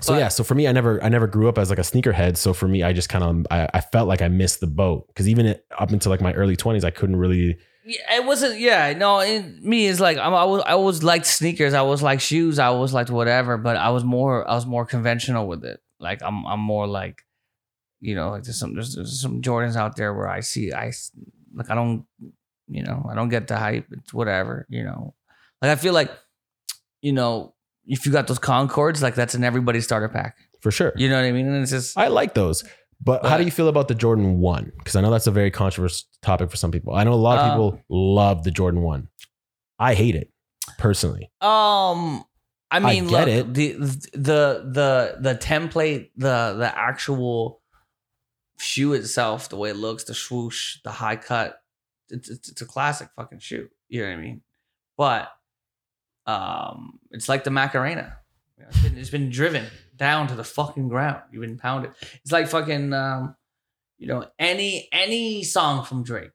so But- yeah, so for me, I never, I never grew up as like a sneakerhead. So for me, I just kind of, I, I felt like I missed the boat because even it, up until like my early twenties, I couldn't really. Yeah, it wasn't. Yeah, no. It, me is like I'm, I was. I always liked sneakers. I was like shoes. I was like whatever. But I was more. I was more conventional with it. Like I'm. I'm more like, you know, like there's some. There's, there's some Jordans out there where I see. I like. I don't. You know. I don't get the hype. It's whatever. You know. Like I feel like, you know, if you got those Concords, like that's in everybody's starter pack. For sure. You know what I mean? And it's just. I like those. But how do you feel about the Jordan 1? Because I know that's a very controversial topic for some people. I know a lot of Um, people love the Jordan 1. I hate it personally. Um, I mean, get look, it. the the the the template, the the actual shoe itself, the way it looks, the swoosh, the high cut, it's it's, it's a classic fucking shoe. You know what I mean? But um, it's like the Macarena. You know, It's been, it's been driven down to the fucking ground. You've been pounded. It's like fucking um, you know, any any song from Drake.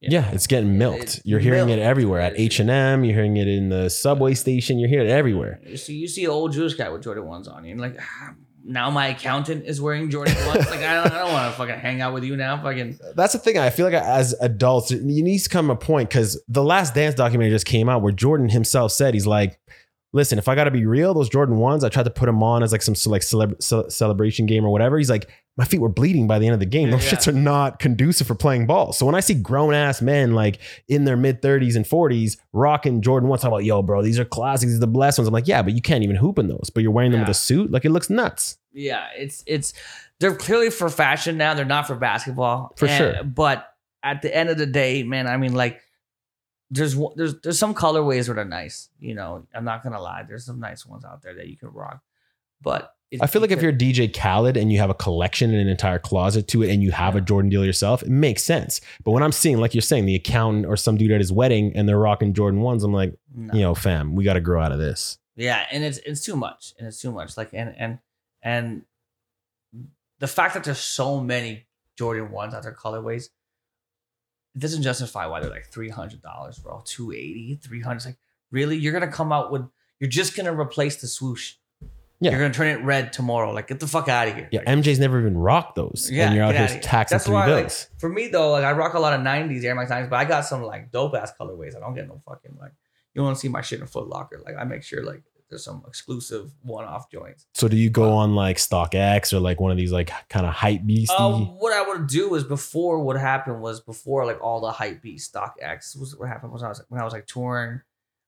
Yeah, it's getting milked. It's you're hearing milked. it everywhere at H&M, you're hearing it in the subway station, you're hearing it everywhere. You see, you see an old Jewish guy with Jordan ones on, and like, ah, now my accountant is wearing Jordan ones. like, I don't, I don't want to fucking hang out with you now. Fucking, That's the thing. I feel like as adults, you need to come a point because the Last Dance documentary just came out where Jordan himself said he's like, "Listen, if I got to be real, those Jordan ones, I tried to put them on as like some like celeb- ce- celebration game or whatever." He's like, "My feet were bleeding by the end of the game. Those Yeah. shits are not conducive for playing ball." So when I see grown ass men like in their mid thirties and forties rocking Jordan ones, talking about, "Yo, bro, these are classics. These are the blessed ones." I'm like, "Yeah, but you can't even hoop in those. But you're wearing them with a suit. Like it looks nuts." yeah, it's it's they're clearly for fashion now. They're not for basketball, For And- sure. But at the end of the day, man, I mean, like, there's there's there's some colorways that are nice. You know, I'm not gonna lie. There's some nice ones out there that you can rock, but it- I feel like if you're DJ Khaled and you have a collection and an entire closet to it and you have a Jordan deal yourself, it makes sense. But when I'm seeing, like you're saying, the accountant or some dude at his wedding and they're rocking Jordan ones, I'm like, No. you know, fam, we got to grow out of this. Yeah, and it's it's too much, and it's too much. Like and and and the fact that there's so many Jordan ones out there colorways, it doesn't justify why they're like three hundred dollars, bro. 280 300 It's like really, you're gonna come out with you're just gonna replace the swoosh. Yeah. You're gonna turn it red tomorrow. Like get the fuck out of here. Yeah, MJ's never even rocked those. Yeah, and you're out here taxing That's three why, like, bills. for me though, like I rock a lot of '90s Air Max 90s, but I got some like dope ass colorways. I don't get no fucking like you don't see my shit in Foot Locker. Like I make sure like there's some exclusive one off joints. so do you go on like StockX or like one of these like kind of hype beastie? Um, what I would do is before what happened was before like all the hype beat StockX was what happened was when I was when I was like touring,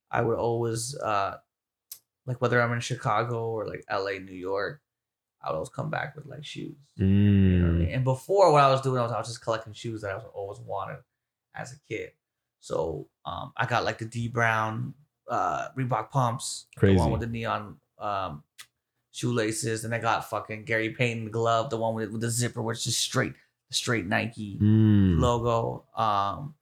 I would always uh like whether I'm in Chicago or like LA, New York, I would always come back with like shoes. You know I mean? Mm. And before what I was doing, I was, I was just collecting shoes that I was always wanted as a kid. So um I got like the Dee Brown uh Reebok pumps, the Crazy. one with the neon um shoelaces, and I got fucking Gary Payton glove, the one with, with the zipper, which is straight straight Nike Mm. logo. Um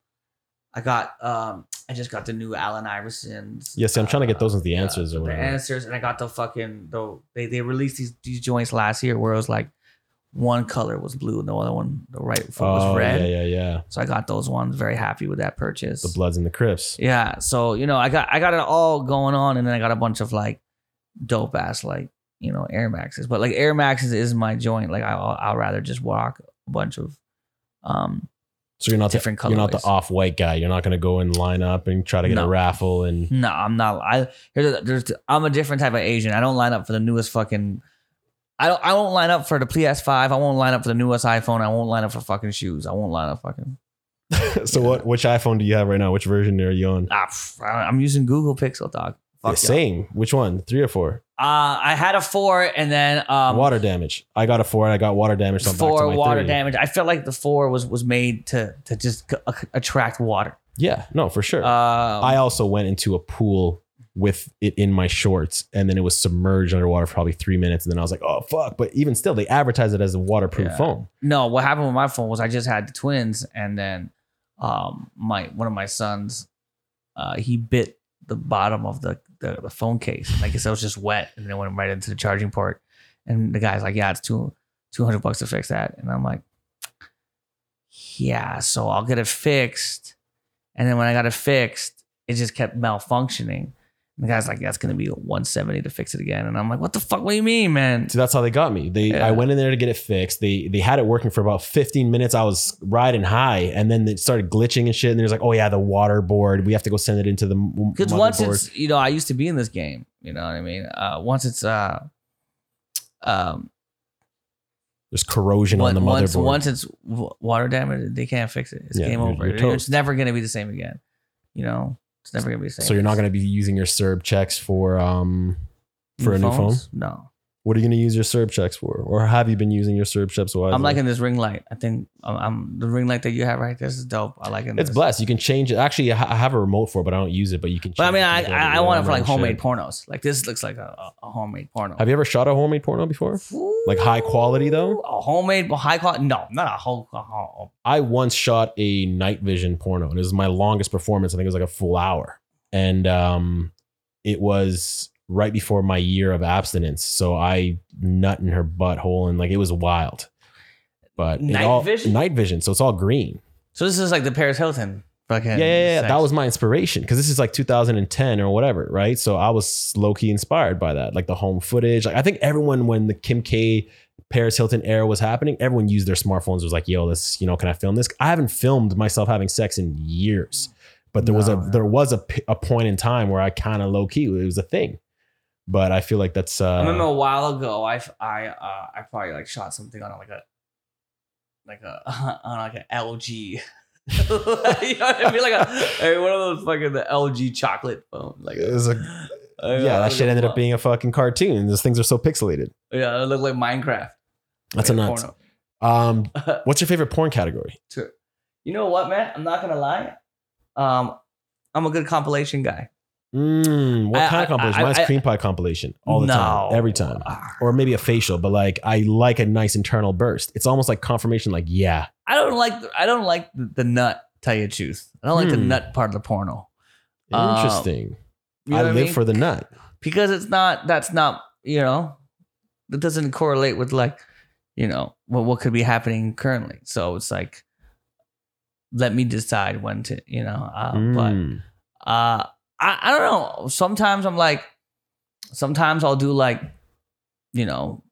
I got um I just got the new Allen Iversons. Yeah, see, I'm trying to get those as the uh, answers or the whatever. answers, and I got the fucking the they they released these these joints last year where it was like one color was blue and the other one the right foot was Oh, red. yeah, yeah, yeah. So I got those ones. Very happy with that purchase. The Bloods and the Crips. Yeah. So you know I got I got it all going on, and then I got a bunch of like dope ass like you know Air Maxes, but like Air Maxes is my joint. Like I I'll, I'll rather just walk a bunch of um So you're not Different the, you're not the off white guy. You're not going to go and line up and try to get a raffle and No, I'm not. I there's I'm a different type of Asian. I don't line up for the newest fucking. I don't. I won't line up for the PS5. I won't line up for the newest iPhone. I won't line up for fucking shoes. I won't line up fucking. so what? Which iPhone do you have right now? Which version are you on? Ah, I'm using Google Pixel, dog. Yeah, Fuck yeah. same. Which one? Three or four? Uh, I had a four, and then um, water damage. I got a four. and I got water damage. So I'm back to four water three. damage. I felt like the four was was made to to just c- attract water. Yeah, no, for sure. Um, I also went into a pool with it in my shorts, and then it was submerged underwater for probably three minutes, and then I was like, "Oh fuck!" But even still, they advertise it as a waterproof Yeah. foam. No, what happened with my phone was I just had the twins, and then um my one of my sons, uh, he bit the bottom of the the, the phone case. Like I guess it was just wet, and then it went right into the charging port. And the guy's like, "Yeah, it's two two hundred bucks to fix that," and I'm like, "Yeah, so I'll get it fixed." And then when I got it fixed, it just kept malfunctioning. The guy's like, "That's gonna be 170 to fix it again," and I'm like, "What the fuck? What do you mean, man?" So that's how they got me. They Yeah. I went in there to get it fixed. They they had it working for about 15 minutes. I was riding high, and then it started glitching and shit. And there's like, "Oh yeah, the water board. We have to go send it into the Because once motherboard." it's you know, I used to be in this game. You know what I mean? Uh, once it's uh, um, there's corrosion on the once, motherboard. once it's water damage, they can't fix it. It's Yeah, game over. It's never gonna be the same again. You know, it's never gonna be the same. so you're not going to be using your CERB checks for um for New a new phones? phone. No, What are you going to use your CERB checks for, or have you been using your CERB checks? wisely? I'm liking this ring light. I think I'm, I'm the ring light that you have right. This is dope. I like it. It's blessed. You can change it. Actually, I have a remote for it, but I don't use it. But you can. Change But I mean, I I, I want it for like homemade shit. pornos. Like this looks like a, a, homemade porno. Have you ever shot a homemade porno before? Like high quality though. a homemade high quality? No, not a whole. a whole- I once shot a night vision porno, and it was my longest performance. I think it was like a full hour, and um, it was right before my year of abstinence. So I nut in her butthole, and like it was wild. But Night all- vision? night vision, so it's all green. So this is like the Paris Hilton. Fucking Yeah, yeah, yeah. sex. That was my inspiration because this is like 2010 or whatever, right? So I was low key inspired by that, like the home footage. Like I think everyone, when the Kim K, Paris Hilton era was happening, everyone used their smartphones. Was like, yo, let's, you know, can I film this? I haven't filmed myself having sex in years, but there was a No. there was a, a point in time where I kind of low key it was a thing. But I feel like that's. uh I remember a while ago, I I uh, I probably like shot something on like a like a on like an LG. you know what I mean? Like a like one of those fucking the LG chocolate phone. Like It was a, yeah, that shit ended up being a fucking cartoon. Those things are so pixelated. yeah, it looked like Minecraft. That's a Like nuts. porno. Um, what's your favorite porn category? You know what, man? I'm not gonna lie. Um, I'm a good compilation guy. Mm, what I- kind I- of compilation? I- Mine's cream pie compilation all the time, every time, or maybe a facial. But like, I like a nice internal burst. It's almost like confirmation. Like, yeah, I don't like I don't like the, nut. Tell you the truth, I don't like the Hmm. nut part of the porno. Um, interesting. you know I what I live mean? for the nut. because it's not that's not you know that doesn't correlate with like you know what what could be happening currently so it's like let me decide when to you know uh, but Mm. uh I, I don't know sometimes i'm like sometimes i'll do like you know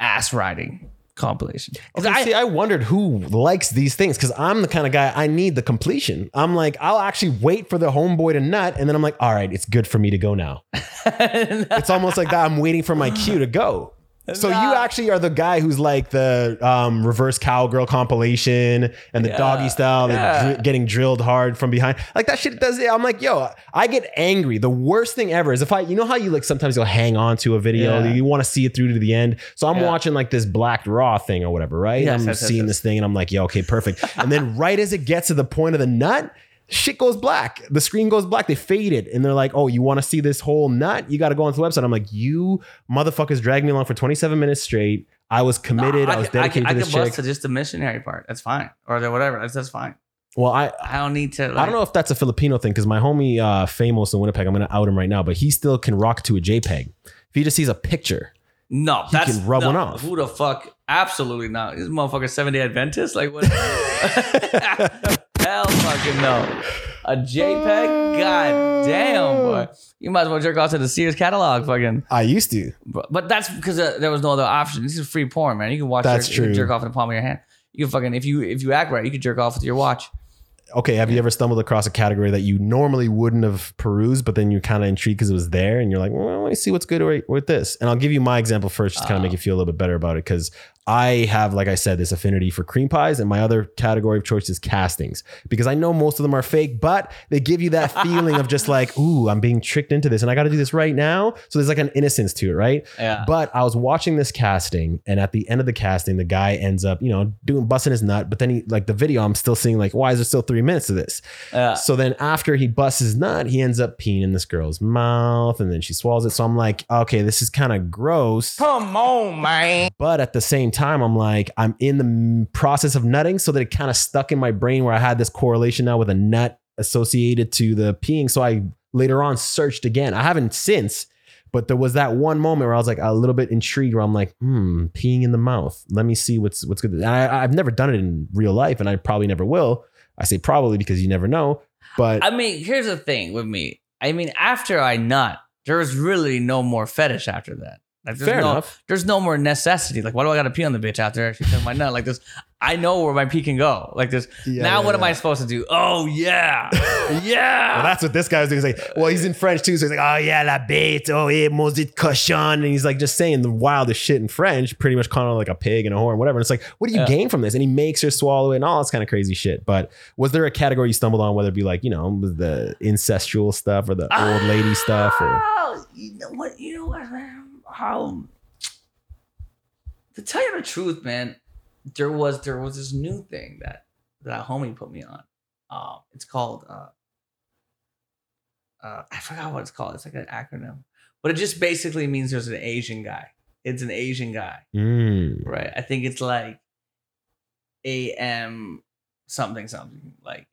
ass riding compilation Okay, I- see, I wondered who likes these things because I'm the kind of guy I need the completion. I'm like, I'll actually wait for the homeboy to nut, and then I'm like, all right, it's good for me to go now. it's almost like that. I'm waiting for my cue to go. So you actually are the guy who's like the um, reverse cowgirl compilation and the Yeah, doggy style, yeah. dri- getting drilled hard from behind. Like that shit does it. I'm like, yo, I get angry. The worst thing ever is if I, you know how you like sometimes you'll hang on to a video, Yeah. you want to see it through to the end. So I'm watching like this blacked raw thing or whatever, right? Yes, I'm yes, seeing yes. this thing and I'm like, yo, okay, perfect. and then right as it gets to the point of the nut, shit goes black. The screen goes black. They faded. And they're like, oh, you want to see this whole nut? You got to go onto the website. I'm like, you motherfuckers dragged me along for 27 minutes straight. I was committed. No, I, was could- I dedicated I to this bust chick. to just the missionary part that's fine or the whatever that's, that's fine well, I, i don't need to like, I don't know if that's a Filipino thing because my homie uh, Famous in Winnipeg, I'm going to out him right now, but he still can rock to a JPEG. If he just sees a picture, No, He that's can rub no, one off. Who the fuck? Absolutely not. This motherfucker seven day Adventist. Like what? Hell fucking no. A JPEG? God damn, boy. You might as well jerk off to the Sears catalog, fucking. I used to. But, but that's because uh, there was no other option. This is free porn, man. You can watch. That's jerk, you can true. jerk off in the palm of your hand. You can fucking if you if you act right, you can jerk off with your watch. okay, have you ever stumbled across a category that you normally wouldn't have perused, but then you're kind of intrigued because it was there and you're like, well, let me see what's good with, with this. And I'll give you my example first, just kind of make you feel a little bit better about it. Because I have, like I said, this affinity for cream pies, and my other category of choice is castings because I know most of them are fake, but they give you that feeling of just like, ooh, I'm being tricked into this and I got to do this right now. So there's like an innocence to it, right? Yeah. But I was watching this casting, and at the end of the casting, the guy ends up, you know, doing busting his nut. But then he, like the video, I'm still seeing like, why is there still three minutes of this? Yeah. So then after he busts his nut, he ends up peeing in this girl's mouth, and then she swallows it. So I'm like, okay, this is kind of gross. Come on, man. But at the same time, I'm like, I'm in the process of nutting, so that it kind of stuck in my brain where I had this correlation now with a nut associated to the peeing. So I later on searched again. I haven't since, but there was that one moment where I was like a little bit intrigued, where I'm like, hmm, peeing in the mouth. Let me see what's what's good. I, I've never done it in real life, and I probably never will. I say probably because you never know. But I mean, here's the thing with me. I mean, after I nut, there was really no more fetish after that. Like, there's Fair no, enough. There's no more necessity. Like, why do I got to pee on the bitch after she took my nut? Like this, I know where my pee can go. Like this. Yeah, now, yeah, what am I supposed to do? Oh yeah, yeah. Well, that's what this guy was doing. He's like, well, he's in French too. So he's like, oh yeah, la bête, oh yeah, maudit cochon. And he's like just saying the wildest shit in French, pretty much calling her like a pig and a whore and whatever. And it's like, what do you Yeah. gain from this? And he makes her swallow it and all this kind of crazy shit. But was there a category you stumbled on, whether it be like, you know, the incestual stuff or the old lady stuff or Oh, you know what? You know what, man? How to tell you the truth, man, there was there was this new thing that that a homie put me on. Um, it's called uh, uh, I forgot what it's called. It's like an acronym, but it just basically means there's an Asian guy. It's an Asian guy, Mm. right? I think it's like AM something something like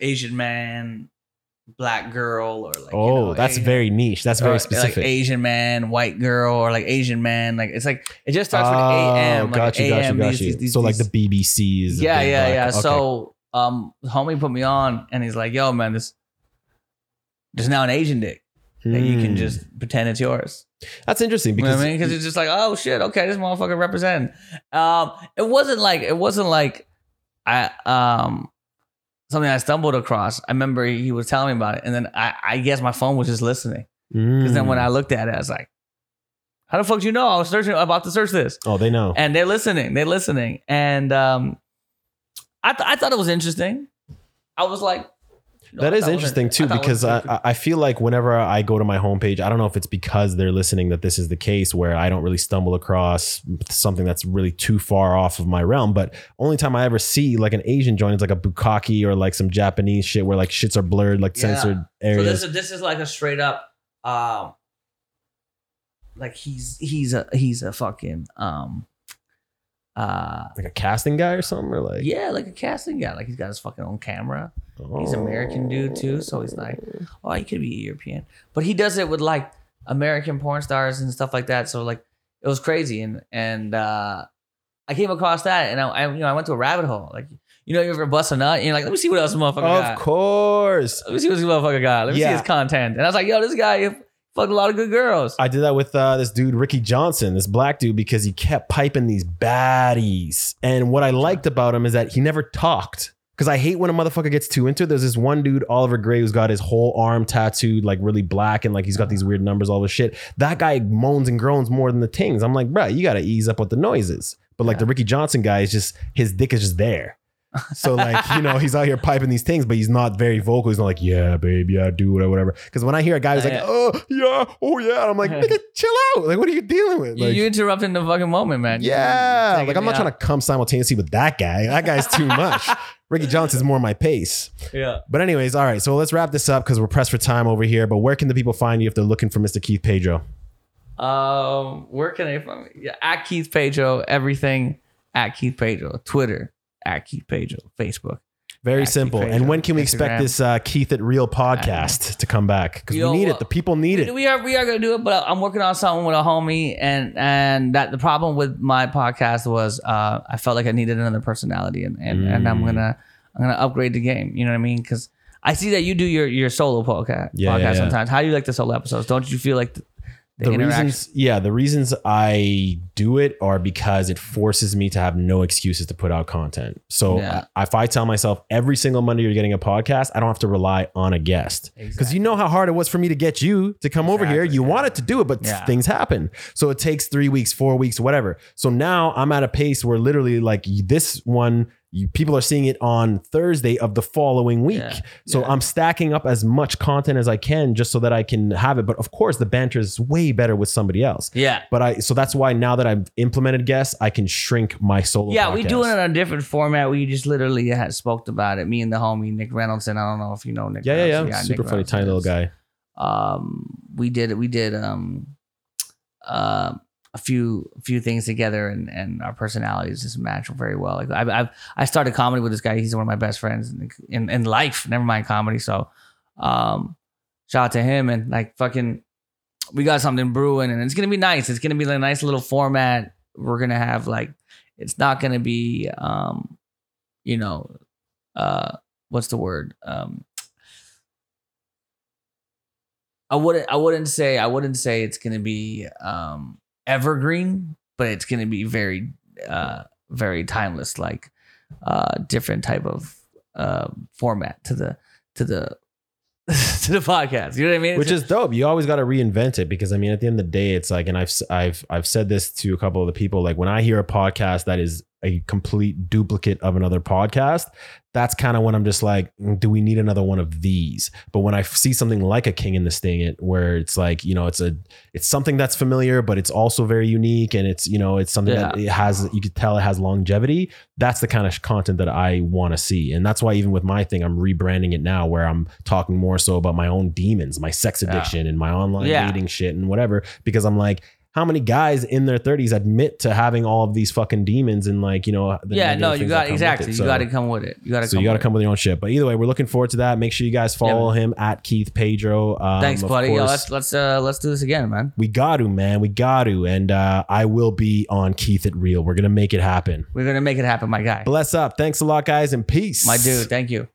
Asian man, black girl, or like you oh, know, that's Asian- very niche. That's very Like specific. Asian man, white girl, or like Asian man. Like it's like it just starts with Oh, AM. Like you, got AM, got these- you. these- these- so like the BBCs. yeah, yeah, yeah. okay. So um, homie put me on, and he's like, "Yo, man, this there's now an Asian dick that you can Hmm. just pretend it's yours." That's interesting You know because I mean? Because it's just like, oh shit, okay, this motherfucker represent. Um, it wasn't like it wasn't like I um something I stumbled across. I remember he was telling me about it, and then I I guess my phone was just listening. Because then when Mm. I looked at it, I was like, how the fuck do you know? I was searching about to search this. oh, they know. And they're listening. They're listening. And um I, th- I thought it was interesting. I was like, no, That is thought it was- interesting too, I because I, I feel like whenever I go to my homepage, I don't know if it's because they're listening that this is the case where I don't really stumble across something that's really too far off of my realm. But only time I ever see like an Asian joint is like a bukkake or like some Japanese shit where like shits are blurred, like Yeah. censored So this is this is like a straight up um like he's he's a he's a fucking um uh like a casting guy or something, or like yeah, like a casting guy. Like he's got his fucking own camera. He's American dude too, so he's like, oh, he could be European, but he does it with like American porn stars and stuff like that. So like, it was crazy, and and uh I came across that, and I, I you know I went to a rabbit hole. Like you know, you ever bust a nut, and you're like, let me see what else this motherfucker Of got. course. Let me see what this motherfucker got. Let me see his content. And I was like, yo, this guy fucked a lot of good girls. I did that with uh, this dude, Ricky Johnson, this black dude, because he kept piping these baddies. And what I liked about him is that he never talked. Because I hate when a motherfucker gets too into it. There's this one dude, Oliver Gray, who's got his whole arm tattooed, like really black, and like he's got these weird numbers, all this shit. That guy moans and groans more than the tings. I'm like, bruh, you gotta ease up with the noises. But like the Ricky Johnson guy is just his dick is just there. So like, you know, he's out here piping these things, but he's not very vocal. He's not like, yeah, baby, yeah, do it or whatever. Because when I hear a guy who's like, oh yeah, oh yeah, I'm like, nigga, chill out. Like, what are you dealing with? You, Like, you interrupting the fucking moment, man. You- yeah, like I'm not me trying to come simultaneously with that guy. That guy's too much. Ricky Johnson's more my pace. Yeah. But anyways, all right. So let's wrap this up because we're pressed for time over here. But where can the people find you if they're looking for Mr. Keith Pedro? Um, where can they find me? Yeah, at Keith Pedro, everything at Keith Pedro, Twitter at Keith Pedro, Facebook. Very At Keith simple. And when can we expect Instagram. this uh, Keith at Real podcast to come back? Because we need uh, it. The people need it. We are we are gonna do it, but I'm working on something with a homie, and and that the problem with my podcast was uh, I felt like I needed another personality, and and, and I'm Mm. gonna I'm gonna upgrade the game. You know what I mean? Because I see that you do your your solo podcast Yeah, podcast yeah, yeah. sometimes. How do you like the solo episodes? Don't you feel like th- the, reasons yeah the reasons i do it are because it forces me to have no excuses to put out content. So Yeah. if i tell myself every single monday you're getting a podcast i don't have to rely on a guest. Because you know how hard it was for me to get you to come over here. You wanted to do it but Yeah. things happen. So it takes three weeks four weeks whatever. So now i'm at a pace where literally like this one you, people are seeing it on Thursday of the following week. Yeah. So I'm stacking up as much content as I can just so that I can have it. But of course, the banter is way better with somebody else. Yeah. But I so that's why now that I've implemented guests, I can shrink my solo. Yeah, we podcast. do it in a different format. We just literally had spoke about it. Me and the homie Nick Reynolds, and I don't know if you know Nick. Yeah, yeah, Reynolds. yeah. Nick Super funny, Reynolds tiny little guy. Um, we did we did um, uh, a few few things together, and and our personalities just match very well. Like I've, I've I started comedy with this guy. He's one of my best friends in, in in life. Never mind comedy. So, um, shout out to him and like fucking. We got something brewing, and it's gonna be nice. It's gonna be a nice little format. We're gonna have like, it's not gonna be, um, you know, uh, what's the word? Um, I wouldn't I wouldn't say I wouldn't say it's gonna be um evergreen, but it's gonna be very uh very timeless, like uh different type of uh format to the to the to the podcast. You know what I mean? which is dope. You always got to reinvent it because I mean, at the end of the day, it's like, and I've I've I've said this to a couple of the people. Like when I hear a podcast that is a complete duplicate of another podcast, that's kind of when I'm just like, "Mm, do we need another one of these? But when I see something like a King and the Sting, it where it's like, you know, it's a it's something that's familiar, but it's also very unique, and it's you know, it's something that it has you could tell it has longevity. That's the kind of content that I want to see, and that's why even with my thing, I'm rebranding it now, where I'm talking more so about my own demons, my sex addiction, and my online Yeah. dating shit and whatever, because I'm like. How many guys in their 30s admit to having all of these fucking demons and like you know the yeah, no, you got exactly. it? You got to come with it. You got to so come. you got to with come with your own shit. But either way, we're looking forward to that. Make sure you guys follow him at Keith Pedro. Um. Thanks, buddy. Yo, let's let's uh let's do this again, man. we got to, man. We got to. And uh, I will be on Keith at Real. We're gonna make it happen. We're gonna make it happen, my guy. Bless up. Thanks a lot, guys, and peace. My dude, thank you.